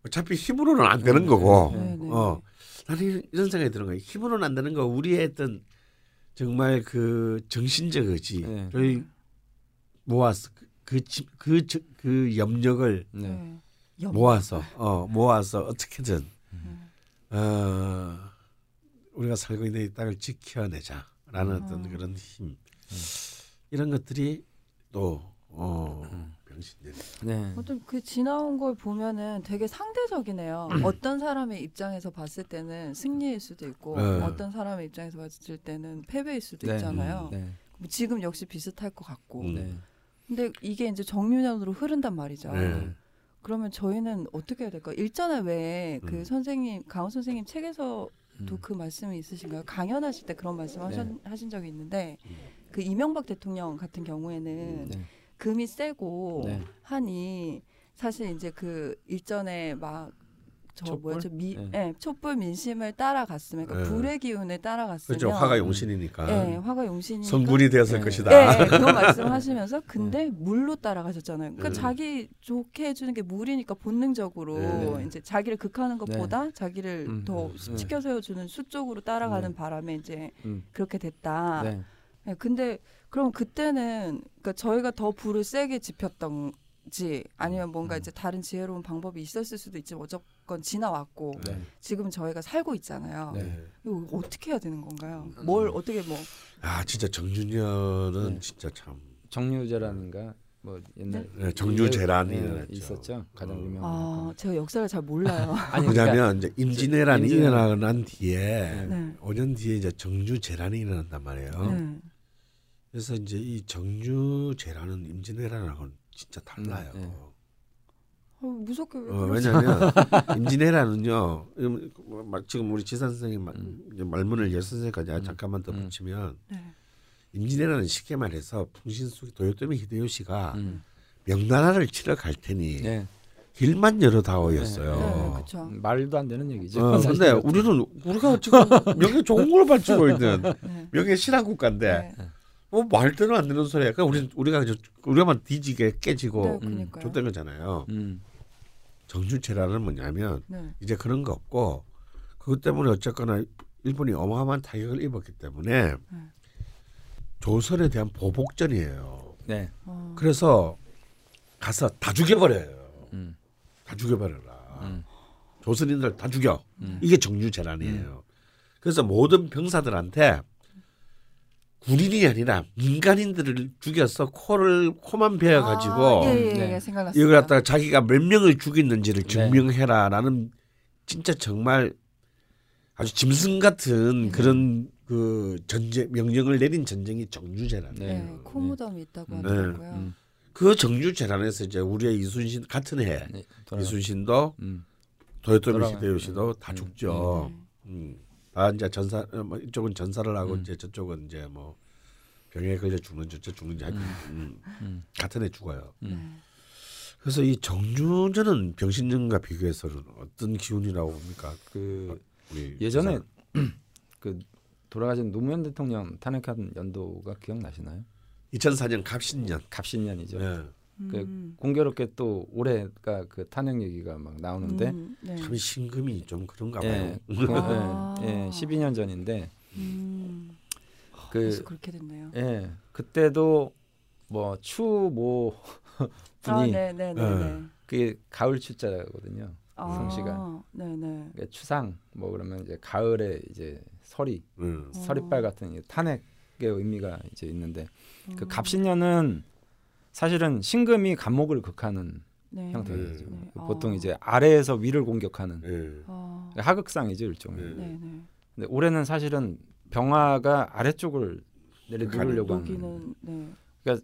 어차피 힘으로는 안 되는 거고 네, 네. 어 나는 이런- 생각이 드는 거예요. 힘으로는 안 되는 거 우리의 어떤 정말 그 정신적 의지를 네. 모아서 그그 그, 그, 그 염력을 네. 네. 염- 모아서 어 모아서 어떻게든 음. 어 우리가 살고 있는 이 땅을 지켜내자라는 음. 어떤 그런 힘 이런 것들이 또 어 네. 어떤 그 지나온 걸 보면은 되게 상대적이네요. 어떤 사람의 입장에서 봤을 때는 승리일 수도 있고 네. 어떤 사람의 입장에서 봤을 때는 패배일 수도 네. 있잖아요. 네. 뭐 지금 역시 비슷할 것 같고. 음. 네. 근데 이게 이제 정유년으로 흐른단 말이죠. 네. 그러면 저희는 어떻게 해야 될까요? 일전에 왜그 음. 선생님 강원 선생님 책에서도 음. 그 말씀이 있으신가요? 강연하실 때 그런 말씀 네. 하신, 하신 적이 있는데 음. 그 이명박 대통령 같은 경우에는 네. 금이 세고 네. 하니 사실 이제 그 일전에 막저 촛불? 뭐였죠 미 네. 예, 촛불 민심을 따라갔으면 그러니까 네. 불의 기운을 따라갔으면 그렇죠 화가 용신이니까 예, 화가 용신이니까 성군이 되었을 네. 것이다. 예, 예, 그런 말씀하시면서 근데 물로 따라가셨잖아요. 그러니까 네. 자기 좋게 해주는 게 물이니까 본능적으로 네. 이제 자기를 극하는 것보다 자기를 음, 더 네. 치켜 세워주는 수 쪽으로 따라가는 네. 바람에 이제 음. 그렇게 됐다. 네. 예, 근데 그럼 그때는 그러니까 저희가 더 불을 세게 지폈던지 아니면 뭔가 음. 이제 다른 지혜로운 방법이 있었을 수도 있지만 어쨌건 지나왔고 네. 지금 저희가 살고 있잖아요. 네. 이거 어떻게 해야 되는 건가요? 음. 뭘 어떻게 뭐 아 진짜 정준현은 네. 진짜 참 정유재라는가 뭐 옛날 네, 정유재란이 네, 일어났죠. 있었죠. 가장 어. 유명한. 아, 제가 역사를 잘 몰라요. [LAUGHS] 아니 그러니까 뭐냐면 이제 임진왜란이 임진왜란. 일어나고 뒤에 네. 네. 5년 뒤에 이제 정주재란이 일어난단 말이에요. 네. 그래서 이제 이 정주재란은 임진왜란하고는 진짜 달라요. 네, 네. 어, 무섭게 왜 어? 왜냐하면 [LAUGHS] 임진왜란은요. 음, 막 지금 우리 지산 선생님 말- 음. 말문을 열 선생까지 음. 잠깐만 더 음. 붙이면 네. 임진왜란은 쉽게 말해서 풍신수기 도요토미 히데요시가 음. 명나라를 치러 갈 테니 네. 길만 열어다오였어요. 네, 그렇죠. 음, 말도 안 되는 얘기죠. 어, 근데 사실은. 우리는 우리가 지금 명예 좋은 걸 바치고 있는 네. 명예 신앙 국가인데 네. 뭐 말대로 안 되는 소리야. 그러니까 우리 우리가 우리만 뒤지게 네, 깨지고 그러니까요. 줬던 거잖아요. 음. 정주체라는 뭐냐면 네. 이제 그런 거 없고 그것 때문에 어쨌거나 일본이 어마어마한 타격을 입었기 때문에 네. 조선에 대한 보복전이에요. 네. 어. 그래서 가서 다 죽여버려요. 음. 다 죽여버려라. 음. 조선인들 다 죽여. 음. 이게 정주재란이에요. 그래서 모든 병사들한테 군인이 아니라 민간인들을 죽여서 코를 코만 베어 가지고 아, 예, 예, 예, 네. 생각났습니다. 이걸 갖다가 자기가 몇 명을 죽였는지를 네. 증명해라라는 진짜 정말 아주 짐승 같은 네. 그런 그 전쟁 명령을 내린 전쟁이 정주재란이에요. 네, 네. 코무덤이 있다고 네. 하더라고요. 음. 그 정주재란에서 이제 우리의 이순신 같은 해 네. 이순신도 음. 도요토미 히데요시도 네. 다 음. 죽죠. 음. 다 이제 전사 어, 뭐 이쪽은 전사를 하고 음. 이제 저쪽은 이제 뭐 병에 걸려 죽는 저쪽 죽는 자 음. 음. 같은 애 죽어요. 음. 네. 그래서 이 정주전은 병신전과 비교해서는 어떤 기운이라고 봅니까? 그 우리 예전에 [CLEARS THROAT] 그 돌아가신 노무현 대통령 탄핵한 연도가 기억나시나요? 2004년 갑신년. 갑신년이죠. 예. 그 음. 공교롭게 또 올해가 그 탄핵 얘기가 막 나오는데 음, 네. 참 신금이 좀 그런가 봐요. 예, 그, 아. 예, 예, 12년 전인데 음. 그 그래서 그렇게 됐네요. 예, 그때도 뭐 추모 [LAUGHS] 아, 분이 네, 네, 네, 예. 네. 그게 가을 추자거든요. 아, 성씨가. 네, 네. 그러니까 추상 뭐 그러면 이제 가을에 이제 서리 음. 어. 서리빨 같은 이 탄핵의 의미가 이제 있는데 그 음. 갑신년은 사실은 신금이 간목을 극하는 네. 형태죠. 네. 그 아. 보통 이제 아래에서 위를 공격하는 예. 아. 하극상이죠 일종의. 네. 네, 네. 근데 올해는 사실은 병화가 아래쪽을 내려 누르려고 하는. 녹이는 네.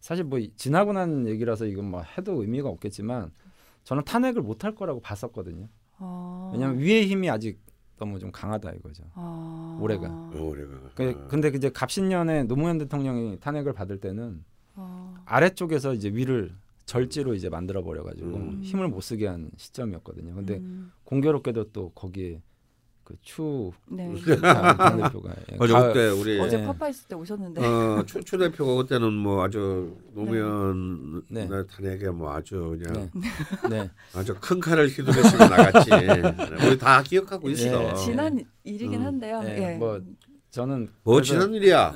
사실 뭐 지나고 난 얘기라서 이건 뭐 해도 의미가 없겠지만 저는 탄핵을 못 할 거라고 봤었거든요. 아. 왜냐하면 위의 힘이 아직 너무 좀 강하다 이거죠. 아. 올해가. 어, 올해가. 그, 어. 근데 이제 갑신년에 노무현 대통령이 탄핵을 받을 때는 아. 아래쪽에서 이제 위를 절지로 이제 만들어 버려 가지고 음. 힘을 못 쓰게 한 시점이었거든요. 근데 음. 공교롭게도 또 거기에 그추 네. 당대표가 예, [LAUGHS] 어제 가- 그때 우리 어제 네. 파파 있을 때 오셨는데. 어, 추, 추 대표가 그때는 뭐 아주 노무현 네. 탄핵에 뭐 아주 그냥 네. 네. 아주 큰 칼을 휘두르시고 나갔지. [LAUGHS] 우리 다 기억하고 있어. 예. 지난 일이긴 음. 한데요. 네, 예. 뭐 저는 뭐 그래서- 지난 일이야.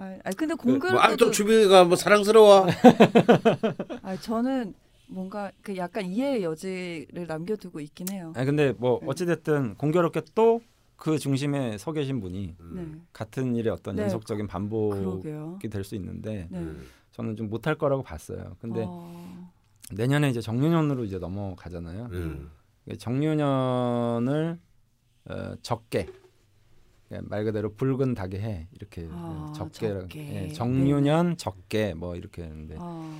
예. 아, 근데 뭐 아직도 공교롭게도 주민이가 뭐 사랑스러워. [LAUGHS] 아, 저는 뭔가 그 약간 이해의 여지를 남겨두고 있긴 해요. 아니 근데 뭐 네. 어찌 됐든 공교롭게 또 그 중심에 서 계신 분이 네. 같은 일의 어떤 네. 연속적인 반복이. 될 수 있는데 네. 음. 저는 좀 못할 거라고 봤어요. 근데 어, 내년에 이제 정유년으로 이제 넘어가잖아요. 음. 정유년을 어, 적게 예, 말 그대로 붉은 닭의 해 이렇게 아, 예, 적게 적게. 예, 정유년 적게 뭐 이렇게 했는데 아,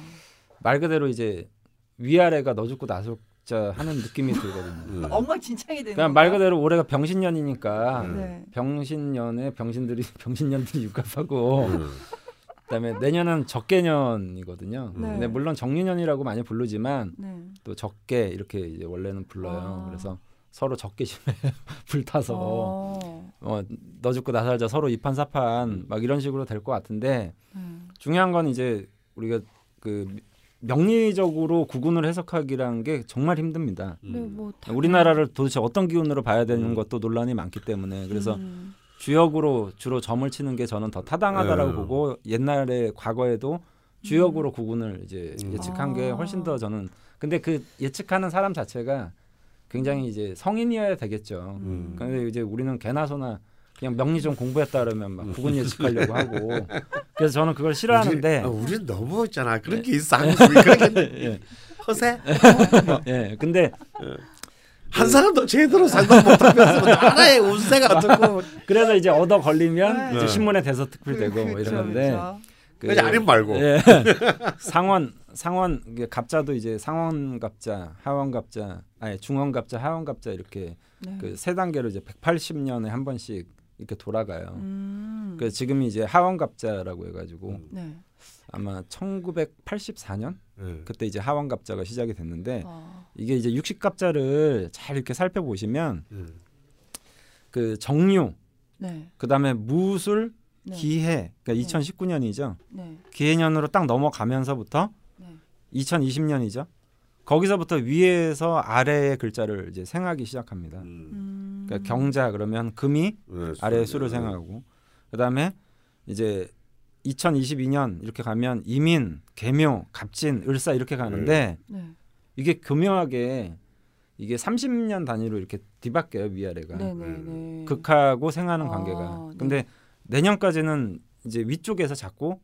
말 그대로 이제 위아래가 너 죽고 나 죽자 하는 느낌이 들거든요. 음. [LAUGHS] 엉망진창이 되는 그냥 말? 그대로 올해가 병신년이니까 음. 네. 병신년에 병신들이 [LAUGHS] 병신년들이 육갑하고 음. 그다음에 내년은 적개년이거든요. 네. 근데 물론 정유년이라고 많이 부르지만 네. 또 적게 이렇게 이제 원래는 불러요. 아. 그래서 서로 적개심에 [LAUGHS] 불타서 어, 어, 너 죽고 나 살자 서로 이판사판 막 이런 식으로 될 것 같은데 네. 중요한 건 이제 우리가 그 명리적으로 구분을 해석하기란 게 정말 힘듭니다. 네, 뭐 다- 우리나라를 도대체 어떤 기운으로 봐야 되는 음. 것도 논란이 많기 때문에 그래서 음, 주역으로 주로 점을 치는 게 저는 더 타당하다라고 음. 보고 옛날에 과거에도 주역으로 구분을 이제 음. 예측한 게 아. 훨씬 더 저는 근데 그 예측하는 사람 자체가 굉장히 이제 성인이어야 되겠죠. 음. 근데 이제 우리는 개나 소나 그냥 명리 좀 공부했다 그러면 막 구분 예측하려고 하고 [LAUGHS] 그래서 저는 그걸 싫어하는데 우리, 아, 우리는 너무 있잖아. 그런 게 있어. 한국이 그런 게 [LAUGHS] 예. 허세. 예. 근데 한 사람도 제대로 상담 못하면서 나라의 운세가 어떻고. 그래서 이제 얻어 걸리면 네. 이제 신문에 대서 특필되고 뭐 이런 그렇죠, 건데 그렇죠. 그- 아님 말고. 예. [LAUGHS] 상원 상원 갑자도 이제 상원 갑자, 하원 갑자, 아니 중원 갑자, 하원 갑자 이렇게 네. 그세 단계로 이제 180년에 한 번씩 이렇게 돌아가요. 음. 그 지금이 이제 하원 갑자라고 해가지고 음. 네. 아마 1984년 예. 그때 이제 하원 갑자가 시작이 됐는데 아. 이게 이제 육식 갑자를 잘 이렇게 살펴보시면 예. 그 정류 네. 그다음에 무술 네. 기해 그러니까 2019년이죠. 네. 기해년으로 딱 넘어가면서부터 네. 2020년이죠. 거기서부터 위에서 아래의 글자를 이제 생하기 시작합니다. 음. 음. 그러니까 경자 그러면 금이 예, 아래에 수- 수를 예. 생하고 그다음에 이제 2022년 이렇게 가면 이민, 계묘, 갑진, 을사 이렇게 가는데 네. 이게 교묘하게 이게 30년 단위로 이렇게 뒤바뀌어요 위아래가 네, 네, 네. 극하고 생하는 아, 관계가. 네. 근데 내년까지는 이제 위쪽에서 자꾸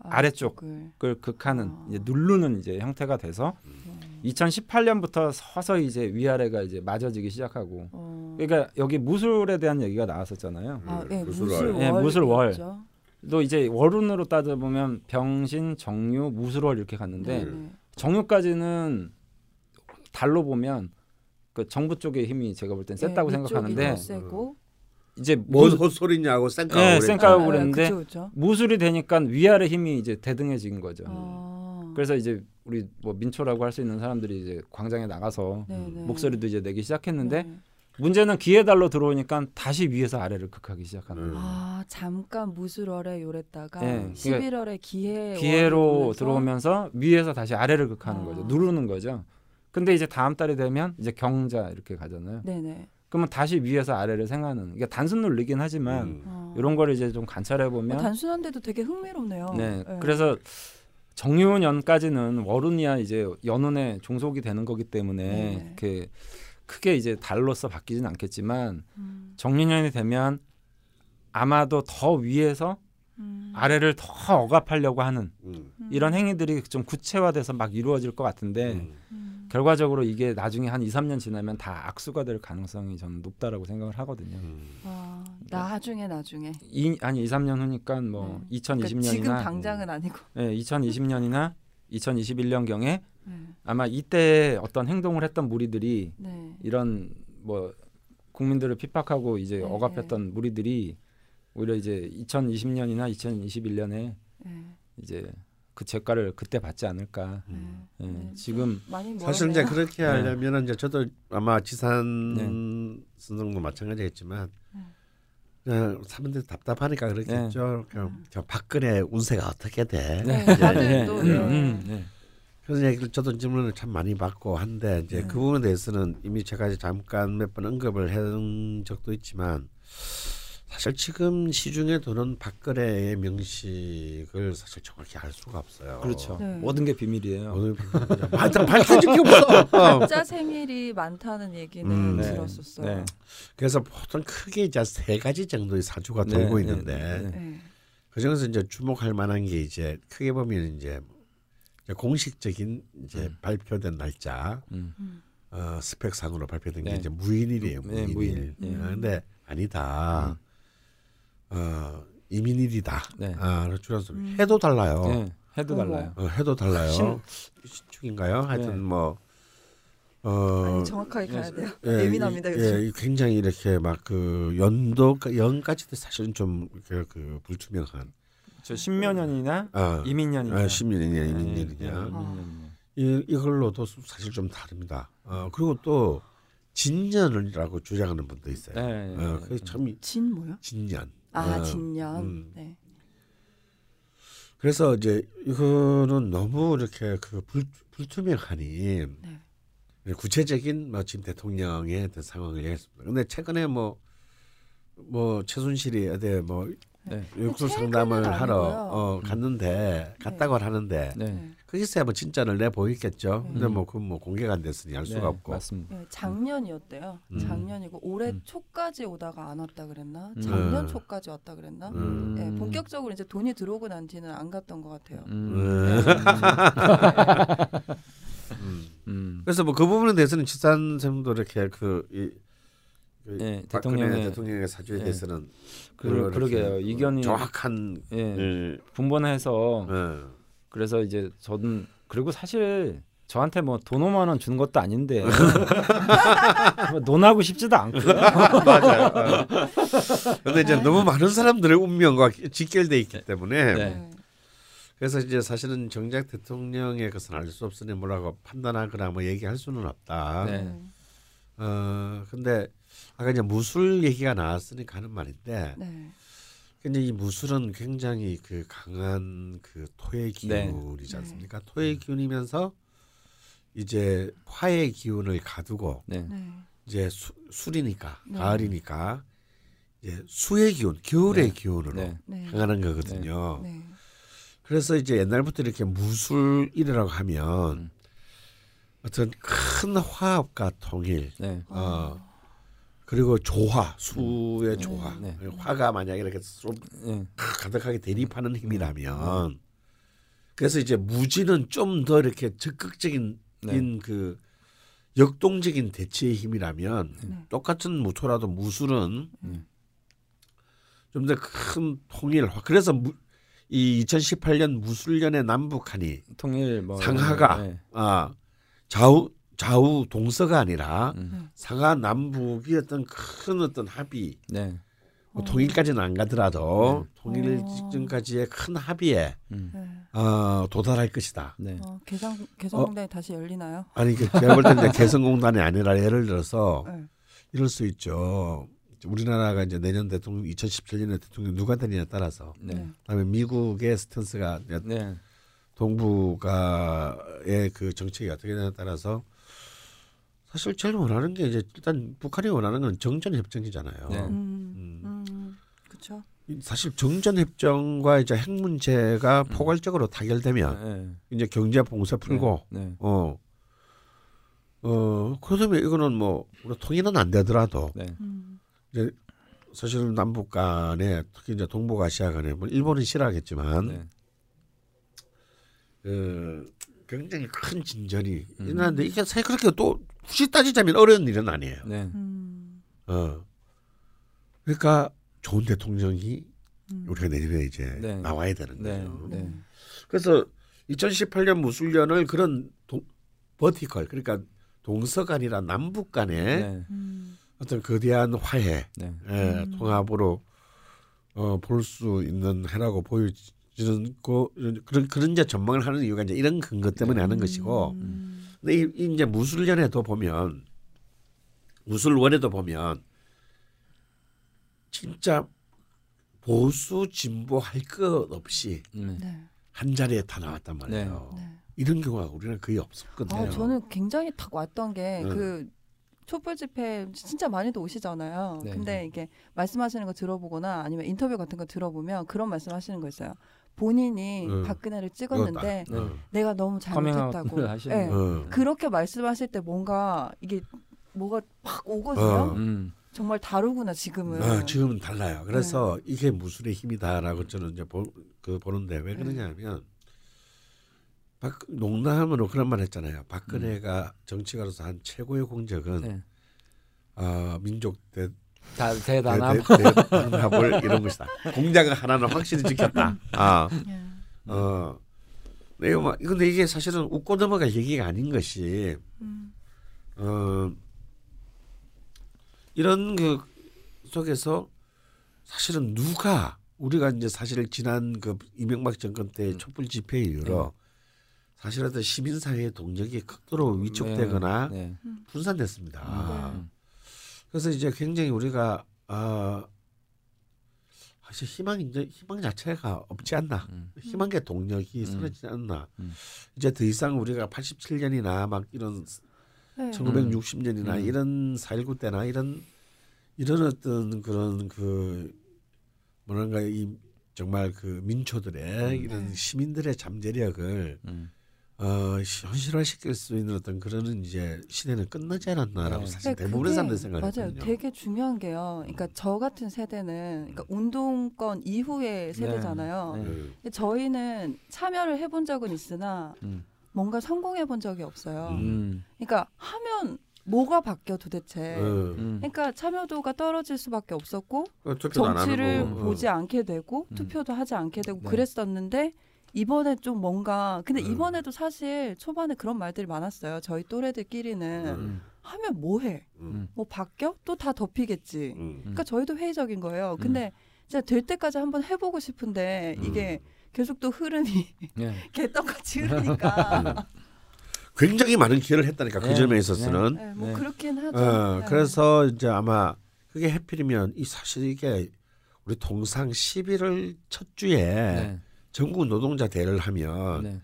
아래쪽. 아래쪽을. 극하는 아. 이제 누르는 이제 형태가 돼서 네. 2018년부터 서서히 이제 위아래가 이제 맞아지기 시작하고 어. 그러니까 여기 무술에 대한 얘기가 나왔었잖아요. 아, 네, 무술월. 예, 무술월. 또 이제 월운으로 따져 보면 병신, 정유, 무술월 이렇게 갔는데 네, 네. 정유까지는 달로 보면 그 정부 쪽의 힘이 제가 볼땐 셌다고 네, 생각하는데 위쪽 이. 이제 뭔 무, 헛소리냐고 쌩까고 예, 그랬죠. 쌩까고 아, 그랬는데 그쵸, 그쵸. 무술이 되니까 위아래 힘이 이제 대등해진 거죠. 아. 그래서 이제 우리 뭐 민초라고 할 수 있는 사람들이 이제 광장에 나가서 네, 네. 목소리도 이제 내기 시작했는데 네. 문제는 기회달로 들어오니까 다시 위에서 아래를 극하기 시작하는 음. 거예요. 아 잠깐 무술월에 요랬다가 네, 11월에 기해 기회로 월이 들어오면서 위에서 다시 아래를 극하는 아. 거죠. 누르는 거죠. 근데 이제 다음 달이 되면 이제 경자 이렇게 가잖아요. 네네. 그러면 다시 위에서 아래를 생하는 이게 단순 논리긴 하지만 음. 어. 이런 거를 이제 좀 관찰해 어, 보면 단순한데도 되게 흥미롭네요. 네. 그래서 정유년까지는 월운이야 이제 연운의 종속이 되는 거기 때문에 네. 이렇게 크게 이제 달로서 바뀌진 않겠지만 음, 정유년이 되면 아마도 더 위에서 음, 아래를 더 억압하려고 하는 음. 음, 이런 행위들이 좀 구체화돼서 막 이루어질 것 같은데 음. 음, 결과적으로 이게 나중에 한 2, 3년 지나면 다 악수가 될 가능성이 저는 높다라고 생각을 하거든요. 음. 아, 나중에 나중에. 이, 아니 2, 3년 후니까 뭐 네. 2020년이나 그러니까 지금 당장은 아니고. 네, 2020년이나 2021년 경에 네. 아마 이때 어떤 행동을 했던 무리들이 네. 이런 뭐 국민들을 핍박하고 이제 네, 억압했던 무리들이 오히려 이제 2020년이나 2021년에 네. 이제 그 재가를 그때 받지 않을까. 네. 예, 네, 지금 사실 이제. 그렇게 네. 하려면 이제 저도 아마 지산 네. 선생도 마찬가지겠지만 네. 그냥 사람들이 답답하니까 그렇겠죠. 그냥 음. 저 박근혜 운세가 어떻게 돼? 음, 예. 음, 예. 그런 얘기를 저도 질문을 참 많이 받고 한데 이제 네. 그 부분에 대해서는 이미 제가 이제 잠깐 몇 번 언급을 한 적도 있지만 사실 지금 시중에 도는 박근혜의 명식을 사실 정확히 알 수가 없어요. 그렇죠. 네. 모든 게 비밀이에요. 오늘 하여튼 밝혀진 게 없어. 가짜 생일이 많다는 얘기는 음, 네. 들었었어요. 네. 그래서 보통 크게 이제 세 가지 정도의 사주가 네, 돌고 네, 있는데 네, 네. 그 중에서 이제 주목할 만한 게 이제 크게 보면 이제 공식적인 이제 음. 발표된 날짜 음. 음. 어, 스펙상으로 발표된 게 네. 이제 무인일이에요. 네, 무인일. 예. 음. 아, 근데 아니다. 어, 이민일이다. 네. 아, 줄여서 음. 해도 달라요. 네, 해도. 달라요. 어, 해도 달라요. 신- 신축인가요? 하여튼 네. 뭐 어, 아니, 정확하게 가야 돼요. 예, 예민합니다 요즘. 예, 굉장히 이렇게 막 그 연도 연까지도 사실은 좀 그 그 불투명한 저 신면연이나 아, 이민년이냐. 아, 10년이냐 네, 이민년이냐 네, 아. 이 이걸로도 사실 좀 다릅니다. 어, 그리고 또 진년이라고 주장하는 분도 있어요. 네, 네, 어, 네. 그게 참진 뭐요? 진년. 아 어, 진년. 음. 네. 그래서 이제 이거는 너무 이렇게 그 불, 불투명하니 네. 구체적인 뭐 지금 대통령의 어떤 상황을 얘기했습니다. 근데 최근에 뭐뭐 최순실이 어디 뭐 네. 육수 상담을 하러. 어, 갔는데 갔다고 하는데 네. 네. 거기서야 뭐 진짜를 내 보이겠죠. 네. 근데 뭐 그건 뭐 공개가 안 됐으니 알 수가 네, 없고. 맞습니다. 네, 작년이었대요. 음. 작년이고 올해 음. 초까지 오다가 안 왔다 그랬나? 음. 작년 음. 초까지 왔다 그랬나? 음. 네, 본격적으로 이제 돈이 들어오고 난 뒤는 안 갔던 것 같아요. 음. 음. 음. [LAUGHS] 그래서 뭐 그 부분에 대해서는 지산 쌤도 이렇게 그, 이, 그 예, 박근혜 대통령의 대통령의 사주에 예. 대해서는 그, 별로 그러게요. 이견이 정확한 예, 예, 분분해서 예. 그래서 이제 저는 그리고 사실 저한테 뭐 돈 5만 원 주는 것도 아닌데 [LAUGHS] 뭐 논하고 싶지도 않고 맞아요. 어. 근데 이제 너무 많은 사람들의 운명과 직결돼 있기 때문에 네. 그래서 이제 사실은 정작 대통령의 것은 알 수 없으니 뭐라고 판단하거나 뭐 얘기할 수는 없다. 네. 어 근데 아까 이제 무술 얘기가 나왔으니까 하는 말인데 네. 근데 이 무술은 굉장히 그 강한 그 토의 네. 기운이지 않습니까? 토의 기운이면서 이제 화의 기운을 가두고 네. 네. 이제 수, 술이니까 네. 가을이니까 이제 수의 기운, 겨울의 네. 기운으로 네. 네. 향하는 거거든요. 네. 그래서 이제 옛날부터 이렇게 무술이라고 하면 음. 어떤 큰 화합과 통일, 네. 어, 그리고 조화, 수의 조화, 네. 화가 만약에 이렇게 쏟 네. 가득하게 대립하는 힘이라면 그래서 이제 무지는 좀 더 이렇게 적극적인 네. 인그 역동적인 대치의 힘이라면 네. 똑같은 무토라도 무술은 음. 좀더 큰 통일 그래서 무, 이 2018년 무술년의 남북한이 통일 뭐 상하가 네. 아 좌우 좌우 동서가 아니라 음. 상하 남북이 어떤 큰 어떤 합의 네. 뭐 통일까지는 안 가더라도 통일 어. 직전까지의 큰 합의에 음. 네. 어, 도달할 것이다. 네. 어, 개성 개성공단이 다시 열리나요? 아니 그 제가 볼 때는 개성공단이 아니라 예를 들어서 네. 이럴 수 있죠. 우리나라가 이제 내년 대통령 2017년에 대통령 누가 되느냐에 따라서 네. 그다음에 미국의 스탠스가 네. 동북아의 그 정책이 어떻게 되냐에 따라서 사실 제일 원하는 게 이제 일단 북한이 원하는 건 정전 협정이잖아요. 네. 음. 음. 그렇죠. 사실 정전 협정과 이제 핵 문제가 포괄적으로 타결되면 네. 이제 경제 봉쇄 풀고 네. 어. 어, 그러면 이거는 뭐, 우리 통일은 안 되더라도, 네. 음. 이제 사실은 남북 간에, 특히 이제 동북아시아 간에, 뭐, 일본은 싫어하겠지만, 네. 그, 굉장히 큰 진전이 음. 일어나는데, 이게 사실 그렇게 또, 굳이 따지자면 어려운 일은 아니에요. 네. 음. 어. 그러니까, 좋은 대통령이 음. 우리가 내년에 이제 네. 나와야 되는 네. 거예요. 네. 그래서 2018년 무술년을 그런 동, 버티컬, 그러니까 동서가 아니라 남북 간에 네. 음. 어떤 거대한 화해, 네. 예, 음. 통합으로 어, 볼 수 있는 해라고 보여지 는거 그런 그런 이제 전망을 하는 이유가 이제 이런 근거 때문에 하는 것이고, 음. 근데 이, 이 이제 무술년에도 보면 무술원에도 보면 진짜 보수 진보 할 것 없이 네. 네. 한 자리에 다 나왔단 말이에요. 네. 이런 경우가 우리는 거의 없었거든요. 아, 저는 굉장히 탁 왔던 게 네. 그 촛불 집회 진짜 많이도 오시잖아요. 네. 근데 이게 말씀하시는 거 들어보거나 아니면 인터뷰 같은 거 들어보면 그런 말씀하시는 거 있어요. 본인이 응. 박근혜를 찍었는데 어. 내가 너무 잘못했다고. 네. 거. 어. 그렇게 말씀하실 때 뭔가 이게 뭐가 팍 오거든요. 어. 음. 정말 다르구나 지금은. 아, 지금은 달라요. 그래서 네. 이게 무술의 힘이다라고 저는 이제 보, 그 보는데 네. 왜 그러냐면 박, 농담으로 그런 말 했잖아요. 박근혜가 정치가로서 한 최고의 공적은 네. 아, 민족 대, 다 대, 대단함. 대, 대단합을 [LAUGHS] 이런 것이다. 공작은 하나는 확실히 지켰다. 아, 예. 어. 네, 뭐, 근데 이게 사실은 웃고 넘어갈 얘기가 아닌 것이 음. 어, 이런 그 속에서 사실은 누가 우리가 이제 사실 지난 그 이명박 정권 때 음. 촛불 집회 이후로 사실 어떤 시민사회의 동력이 극도로 위축되거나 네. 분산됐습니다. 음. 그래서 이제 굉장히 우리가 아 사실 희망 이제 희망 자체가 없지 않나 음. 희망의 동력이 음. 사라지지 않나 음. 이제 더 이상 우리가 87년이나 막 이런 네. 1960년이나 음. 이런 4.19 때나 이런 이런 어떤 그런 그 뭐랄까 이 정말 그 민초들의 음. 이런 네. 시민들의 잠재력을 음. 어 시- 현실화시킬 수 있는 어떤 그런 이제 시대는 끝나지 않았나라고 네. 사실 근데 대부분의 그게 사람들이 생각했거든요. 맞아요. 되게 중요한 게요. 그러니까 저 같은 세대는 그러니까 운동권 이후의 세대잖아요. 네. 음. 근데 저희는 참여를 해본 적은 있으나 음. 뭔가 성공해 본 적이 없어요. 음. 음. 그러니까 하면 뭐가 바뀌어 도대체? 어. 음. 그러니까 참여도가 떨어질 수밖에 없었고 어, 정치를 하는 거. 어. 보지 않게 되고 음. 투표도 하지 않게 되고 네. 그랬었는데 이번에 좀 뭔가 근데 음. 이번에도 사실 초반에 그런 말들이 많았어요. 저희 또래들끼리는 음. 하면 뭐해? 음. 뭐 바뀌어? 또 다 덮이겠지. 음. 그러니까 저희도 회의적인 거예요. 근데 진짜 될 때까지 한번 해보고 싶은데 음. 이게 계속 또 흐름이 예. [LAUGHS] 개떡같이 흐르니까 굉장히 많은 기여를 했다니까 그 네. 점에 있어서는. 네, 뭐 네. 그렇긴 하죠. 어, 네. 그래서 이제 아마 그게 해필이면 이 사실 이게 우리 통상 11월 첫 주에 네. 전국 노동자 대회를 하면 네.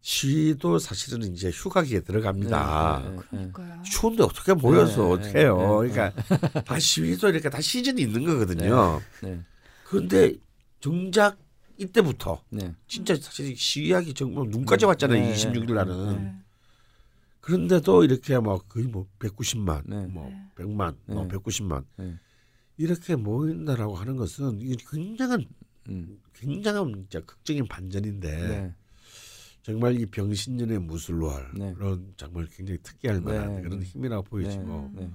시위도 사실은 이제 휴가기에 들어갑니다. 네, 네, 네. 그러니까요. 추운데 어떻게 모여서 네, 어떻게 해요? 네, 그러니까 [LAUGHS] 다 시위도 이렇게 다 시즌이 있는 거거든요. 네. 그런데 정작 이때부터 네. 진짜 사실 시위하기 정말 눈까지 왔잖아요. 네, 26일 날은. 네. 그런데도 이렇게 막 거의 뭐 190만, 네. 뭐 네. 100만, 뭐 네. 190만 네. 이렇게 모인다라고 하는 것은 굉장한 음. 굉장한 진짜 극적인 반전인데 네. 정말 이 병신년의 무술월 네. 그런 정말 굉장히 특이할 네. 만한 그런 힘이라고 보여지고 네. 네.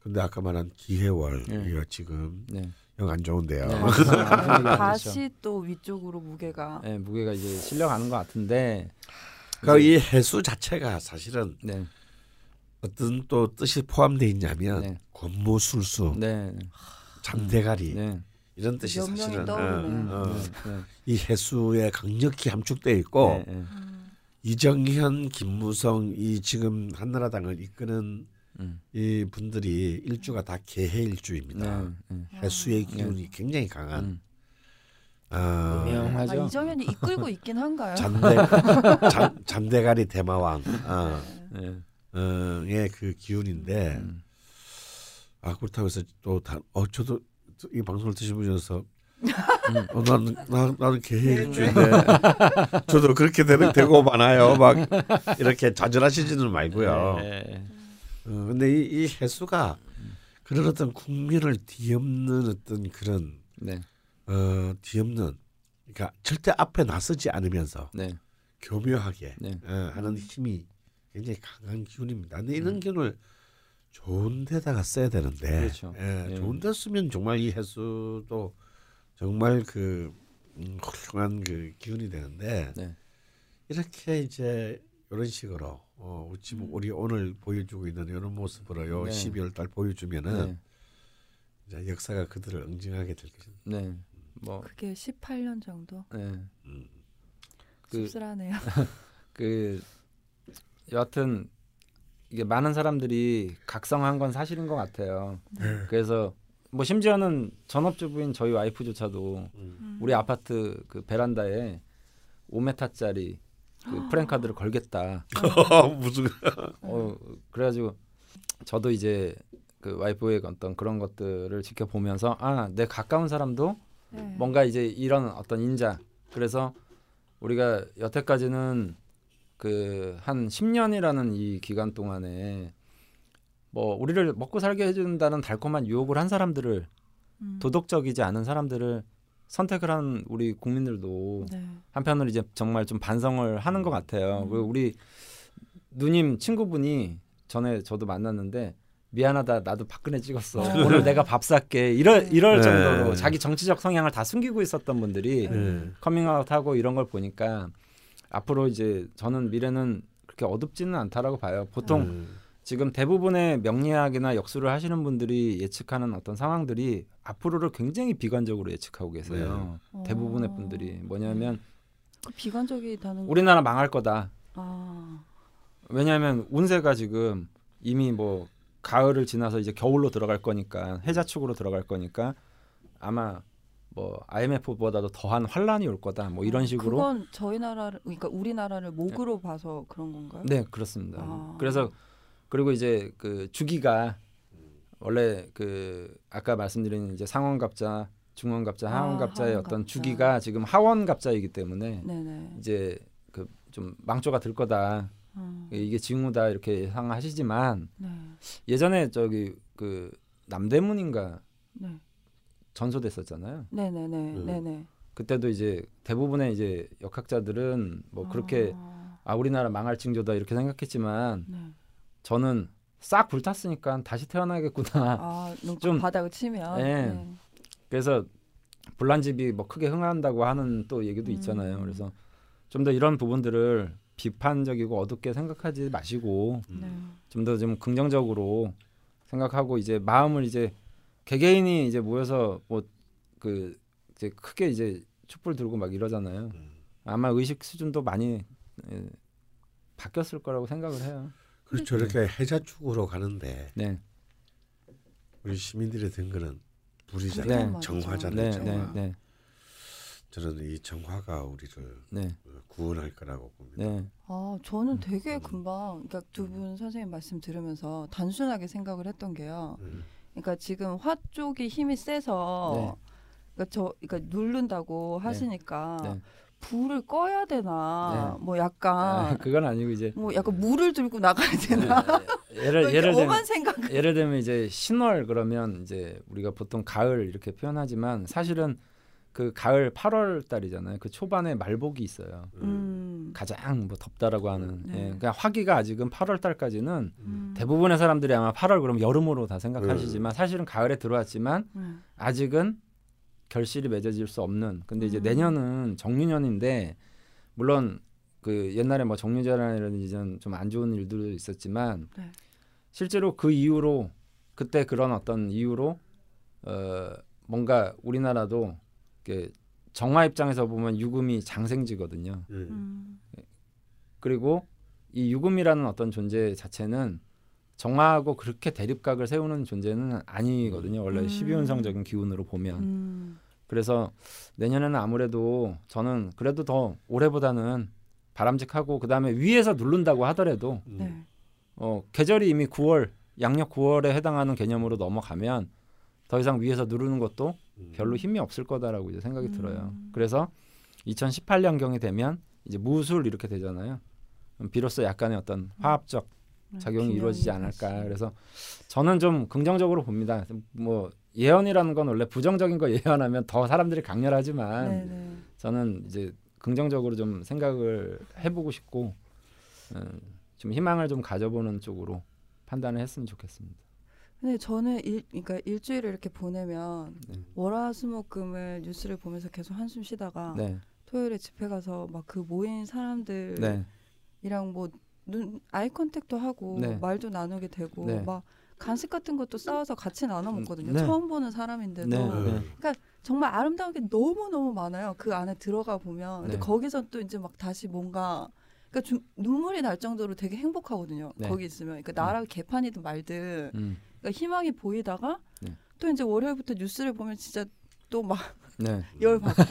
근데 아까 말한 기해월 네. 이거 지금 네. 영안 좋은데요. [LAUGHS] 네. 다시 또 위쪽으로 무게가 네, 무게가 이제 실려가는 것 같은데. 그러니까 이 해수 자체가 사실은 네. 어떤 또 뜻이 포함되어 있냐면 네. 권모술수, 네. 잠대가리 네. 이런 뜻이 사실은. 어, 어, 네. 이 해수에 강력히 함축되어 있고 네. 네. 음. 이정현, 김무성 이 지금 한나라당을 이끄는 음. 이 분들이 일주가 다 개해 일주입니다. 네. 네. 해수의 기운이 굉장히 강한 음. 아, 아, 유명하죠. 이정현이 이끌고 있긴 한가요? 잔대 잔, 잔대가리 대마왕 아, 네. 어, 의그 기운인데 음. 아 그렇다고 해서 또 다 어 저도 이 방송을 드시면서 어, 나는 나, 나는 개해 일주인데 저도 그렇게 되는 되고 많아요 막 이렇게 좌절하시지는 말고요. 네. 어, 근데 이, 이 해수가 그런 어떤 국민을 뒤엎는 어떤 그런 네. 어, 뒤엎는 그러니까 절대 앞에 나서지 않으면서 네. 교묘하게 네. 어, 하는 힘이 굉장히 강한 기운입니다. 근데 이런 기운을 좋은 데다가 써야 되는데 음. 그렇죠. 예, 예. 좋은 데 쓰면 정말 이 해수도 정말 그 음, 훌륭한 그 기운이 되는데 네. 이렇게 이제 이런 식으로 어, 지금 우리 오늘 보여주고 있는 이런 모습으로 요 음. 네. 12월 달 보여주면은 네. 이제 역사가 그들을 응징하게 될 것입니다. 네. 뭐 그게 18년 정도 네. 그- 씁쓸하네요. [LAUGHS] 그 여하튼 이게 많은 사람들이 각성한 건 사실인 것 같아요. 네. 그래서 뭐 심지어는 전업주부인 저희 와이프조차도 음. 우리 아파트 그 베란다에 5m짜리 그 프랭카드를 걸겠다. [LAUGHS] 무슨 어 그래가지고 저도 이제 그 와이프의 어떤 그런 것들을 지켜보면서 아 내 가까운 사람도 네. 뭔가 이제 이런 어떤 인자 그래서 우리가 여태까지는 그 한 10년이라는 이 기간 동안에 뭐 우리를 먹고 살게 해준다는 달콤한 유혹을 한 사람들을 음. 도덕적이지 않은 사람들을 선택을 한 우리 국민들도 네. 한편으로 이제 정말 좀 반성을 하는 것 같아요. 음. 그리고 우리 누님 친구분이 전에 저도 만났는데 미안하다 나도 박근혜 찍었어 어. 오늘 내가 밥 살게 이럴 네. 이럴 네. 정도로 자기 정치적 성향을 다 숨기고 있었던 분들이 네. 커밍아웃하고 이런 걸 보니까 앞으로 이제 저는 미래는 그렇게 어둡지는 않다라고 봐요. 보통 음. 지금 대부분의 명리학이나 역수를 하시는 분들이 예측하는 어떤 상황들이 앞으로를 굉장히 비관적으로 예측하고 계세요. 어. 대부분의 분들이 뭐냐면 그 비관적이다는 거. 우리나라 망할 거다. 아. 왜냐하면 운세가 지금 이미 뭐 가을을 지나서 이제 겨울로 들어갈 거니까 해자축으로 들어갈 거니까 아마 뭐 IMF보다도 더한 환란이 올 거다. 뭐 이런 식으로. 그건 저희 나라를 그러니까 우리나라를 목으로 봐서 그런 건가요? 네 그렇습니다. 아. 그래서 그리고 이제 그 주기가 원래 그 아까 말씀드린 이제 상원갑자, 중원갑자, 아, 하원갑자의 하원갑자. 어떤 주기가 지금 하원갑자이기 때문에 네네. 이제 그 좀 망조가 들 거다. 어. 이게 징후다 이렇게 예상하시지만 네. 예전에 저기 그 남대문인가 네. 전소됐었잖아요. 네네네. 음. 네네. 그때도 이제 대부분의 이제 역학자들은 뭐 그렇게 아. 아 우리나라 망할 징조다 이렇게 생각했지만 네. 저는 싹 불탔으니까 다시 태어나겠구나. 아, 눈 좀- 바닥을 치면. 네. 그래서 불난집이 뭐 크게 흥한다고 하는 또 얘기도 음. 있잖아요. 그래서 좀 더 이런 부분들을 비판적이고 어둡게 생각하지 마시고 네. 좀더좀 긍정적으로 생각하고 이제 마음을 이제 개개인이 이제 모여서 뭐 그 이제 크게 이제 촛불 들고 막 이러잖아요. 음. 아마 의식 수준도 많이 예, 바뀌었을 거라고 생각을 해요. 그리고 저렇게 해자 축으로 가는데 네, 우리 시민들이 된 거는 불이잖아요. 네. 정화잖아요. 네, 정화. 네, 네, 저는 이 정화가 우리를 네, 구원할 거라고 봅니다. 네, 아, 저는 되게 금방, 그러니까 두 분 선생님 말씀 들으면서 단순하게 생각을 했던 게요. 음. 그러니까 지금 화 쪽이 힘이 세서, 그러니까 저, 그러니까 누른다고 하시니까 네. 불을 꺼야 되나, 네. 뭐 아, 약간, 그건 아니고 이제 뭐 약간 물을 들고 나가야 되나, 예를 이렇게 예를 들면 생각. 예를 들면 이제 신월 그러면 이제 우리가 보통 가을 이렇게 표현하지만 사실은 그 가을 8월 달이잖아요. 그 초반에 말복이 있어요. 음, 가장 뭐 덥다라고 하는. 네. 예. 그러니까 화기가 아직은 8월 달까지는 음. 대부분의 사람들이 아마 8월 그럼 여름으로 다 생각하시지만 사실은 가을에 들어왔지만 음. 아직은 결실이 맺어질 수 없는. 근데 이제 음. 내년은 정유년인데 물론 그 옛날에 뭐 정유재라는 좀안 좋은 일들도 있었지만 네. 실제로 그 이후로 그때 그런 어떤 이유로 어 뭔가 우리나라도 정화 입장에서 보면 유금이 장생지거든요. 음. 음. 그리고 이 유금이라는 어떤 존재 자체는 정화하고 그렇게 대립각을 세우는 존재는 아니거든요. 원래 음. 12운성적인 기운으로 보면. 음. 그래서 내년에는 아무래도 저는 그래도 더 올해보다는 바람직하고 그다음에 위에서 누른다고 하더라도 음. 네. 어, 계절이 이미 9월 양력 9월에 해당하는 개념으로 넘어가면 더 이상 위에서 누르는 것도 음. 별로 힘이 없을 거다라고 이제 생각이 음. 들어요. 그래서 2018년 경이 되면 이제 무술 이렇게 되잖아요. 비로소 약간의 어떤 화합적 네, 작용이 이루어지지 않을까. 그래서 저는 좀 긍정적으로 봅니다. 뭐 예언이라는 건 원래 부정적인 거 [LAUGHS] 예언하면 더 사람들이 강렬하지만 네, 네. 저는 이제 긍정적으로 좀 생각을 해보고 싶고 어, 좀 희망을 좀 가져보는 쪽으로 판단을 했으면 좋겠습니다. 근데 저는 일, 그러니까 일주일을 이렇게 보내면 네. 월화수목금을 뉴스를 보면서 계속 한숨 쉬다가 네, 토요일에 집회 가서 막 그 모인 사람들이랑 네, 뭐눈 eye contact도 하고 네. 말도 나누게 되고 네. 막 간식 같은 것도 싸와서 같이 나눠 먹거든요. 네. 처음 보는 사람인데도 네. 음. 정말 아름다운 게 너무 너무 많아요. 그 안에 들어가 보면 근데 네. 거기서 또 이제 막 다시 뭔가 그러니까 좀 눈물이 날 정도로 되게 행복하거든요. 네. 거기 있으면 그러니까 나라 개판이든 말든 음, 그러니까 희망이 보이다가 네. 또 이제 월요일부터 뉴스를 보면 진짜 또막 네, [LAUGHS] 열 받고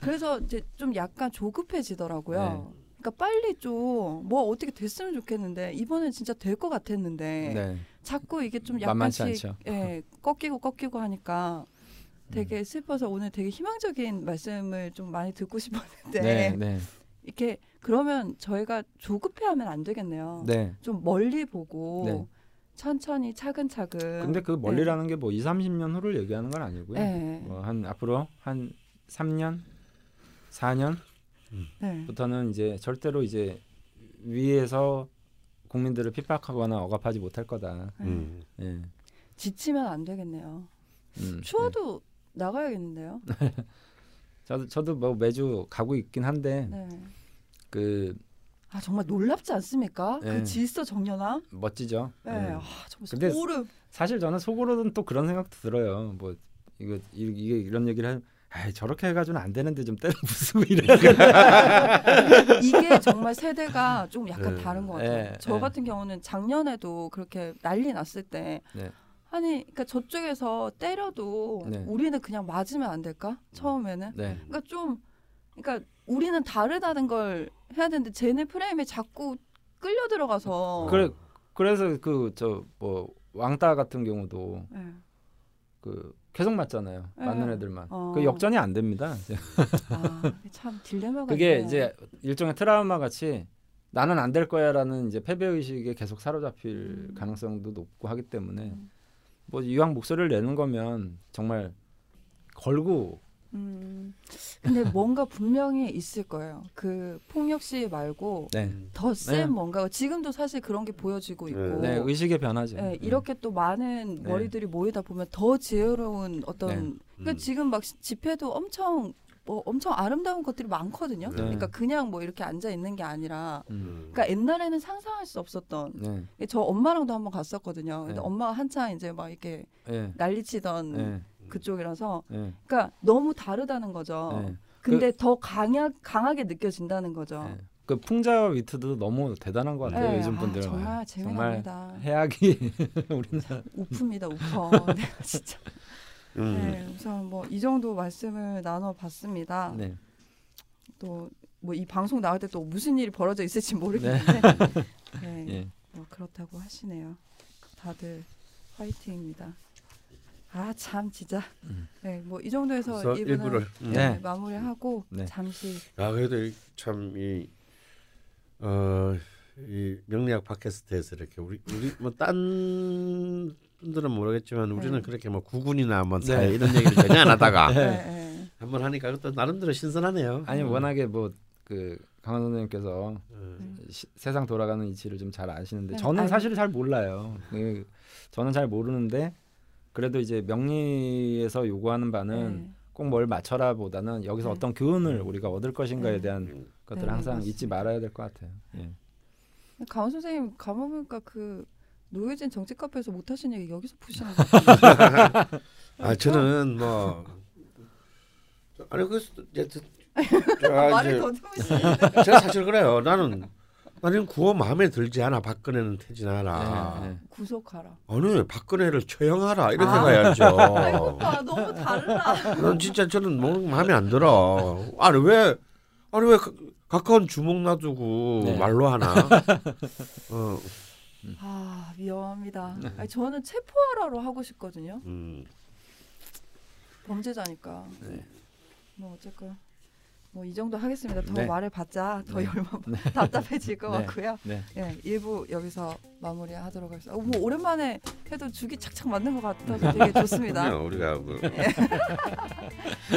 그래서 이제 좀 약간 조급해지더라고요. 네. 그러니까 빨리 좀 뭐 어떻게 됐으면 좋겠는데 이번엔 진짜 될 것 같았는데 네, 자꾸 이게 좀 약간씩. 예, 꺾이고 꺾이고 하니까 음. 되게 슬퍼서 오늘 되게 희망적인 말씀을 좀 많이 듣고 [LAUGHS] 싶었는데 네, 네, 이렇게 그러면 저희가 조급해하면 안 되겠네요. 네. 좀 멀리 보고 네. 천천히 차근차근. 근데 그 멀리라는 게뭐 2, 30년 후를 얘기하는 건 아니고요. 네. 뭐한 앞으로 한 3년, 4년부터는 네. 이제 절대로 이제 위에서 국민들을 핍박하거나 억압하지 못할 거다. 음. 예. 지치면 안 되겠네요. 음, 추워도 나가야겠는데요. 예. [LAUGHS] 저도 저도 뭐 매주 가고 있긴 한데 네. 그 아 정말 놀랍지 않습니까? 네. 그 질서 정연함. 멋지죠. 네. 예. 아 정말 근데 소름. 사실 저는 속으로는 또 그런 생각도 들어요. 뭐 이거 이- 이게 이런 얘기를 하면 아 저렇게 해가지고는 안 되는데 좀 때려 부수고 되나. [LAUGHS] 이게 정말 세대가 좀 약간 네. 다른 것 같아요. 네, 저 네. 같은 경우는 작년에도 그렇게 난리 났을 때 네. 아니 그러니까 저쪽에서 때려도 네. 우리는 그냥 맞으면 안 될까? 처음에는. 네. 그러니까 좀 그러니까 우리는 다르다는 걸 해야 되는데 쟤네 프레임에 자꾸 끌려 들어가서 그래 그래서 그 저 뭐 왕따 같은 경우도 네. 그 계속 맞잖아요. 네. 맞는 애들만. 어. 그 역전이 안 됩니다. 아, [LAUGHS] 참 딜레마가 그게 있네요. 이제 일종의 트라우마 같이 나는 안 될 거야라는 이제 패배 의식에 계속 사로잡힐 음. 가능성도 높고 하기 때문에 음. 뭐 이왕 목소리를 내는 거면 정말 걸고 음, 근데 뭔가 분명히 있을 거예요. 그 폭력 시 말고 네. 더센 네. 뭔가 지금도 사실 그런 게 보여지고 있고 네, 의식의 변화죠. 예, 이렇게 또 많은 네. 머리들이 모이다 보면 더 지혜로운 어떤 네. 그러니까 음. 지금 막 시- 집회도 엄청 뭐 엄청 아름다운 것들이 많거든요. 네. 그러니까 그냥 뭐 이렇게 앉아 있는 게 아니라 음. 그러니까 옛날에는 상상할 수 없었던 네. 저 엄마랑도 한번 갔었거든요. 근데 네. 엄마가 한창 이제 막 이렇게 예. 난리치던 예. 그쪽이라서 예. 그러니까 너무 다르다는 거죠. 예. 근데 더 강하, 강하게 느껴진다는 거죠. 예. 그 풍자와 위트도 너무 대단한 것 같아요. 네, 요즘 아, 분들 정말 재미납니다. 해악이 [LAUGHS] 우리나라 우프입니다, 우퍼. [LAUGHS] 네, 진짜. 음. 네, 우선 뭐 이 정도 말씀을 나눠봤습니다. 네. 또 뭐 이 방송 나올 때 또 무슨 일이 벌어져 있을지 모르겠는데, 네, [LAUGHS] 예. 뭐 그렇다고 하시네요. 다들 화이팅입니다. 아 참 진짜. 음. 네, 뭐 이 정도에서 일부를 음. 네, 네. 마무리하고 네. 잠시 아 그래도 참이 어, 이 명리학 팟캐스트에서 이렇게 우리 우리 뭐딴 분들은 모르겠지만 우리는 네. 그렇게 뭐 구군이나 뭐 네. 사회 이런 얘기를 전혀 안 하다가. [LAUGHS] 한번 하니까 그것도 나름대로 신선하네요. 아니 음. 워낙에 뭐 그 강원 선생님께서 어, 시- 세상 돌아가는 이치를 좀 잘 아시는데 네, 저는. 사실 잘 몰라요. 그, 저는 잘 모르는데 그래도 이제 명리에서 요구하는 바는 네. 꼭뭘 맞춰라 보다는 여기서 네. 어떤 교훈을 우리가 얻을 것인가에 네. 대한 음. 것들을 네, 항상 맞습니다. 잊지 말아야 될 것 같아요. 예. 강원 선생님 가보니까 그 노예진 정치 카페에서 못 하신 얘기 여기서 푸시는 거 같아요. [LAUGHS] 아 저는 뭐 아니 그래서 이제 저- 저- [LAUGHS] 말을 이제 더듬으시는데. 제가 사실 그래요. 나는 나는 구호 마음에 들지 않아. 박근혜는 퇴진하라. 네, 네. 구속하라. 아니 박근혜를 처형하라 이렇게 아. 가야죠. 아이고 오빠 너무 달라. 난 진짜 저는 뭐 마음에 안 들어. 아니 왜 아니 왜 가, 가까운 주먹 놔두고 네. 말로 하나? [LAUGHS] 어, 아 위험합니다. 아니, 저는 체포하라로 하고 싶거든요. 음. 범죄자니까. 네. 뭐 어쨌건 뭐 이 정도 하겠습니다. 더 네. 말을 받자 더 네. 열만 [LAUGHS] 답답해질 것 네. 같고요. 네. 예, 일부 여기서 마무리하도록 하겠습니다. 어, 뭐 오랜만에 해도 죽이 착착 맞는 것 같아서 되게 좋습니다. 우리가 뭐 [LAUGHS] 네.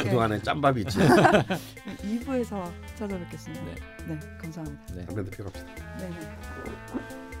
그동안에 짬밥이 있지. [LAUGHS] 2부에서 찾아뵙겠습니다. 네. 네, 감사합니다. 네. 담배 피고 갑시다. 네, 네.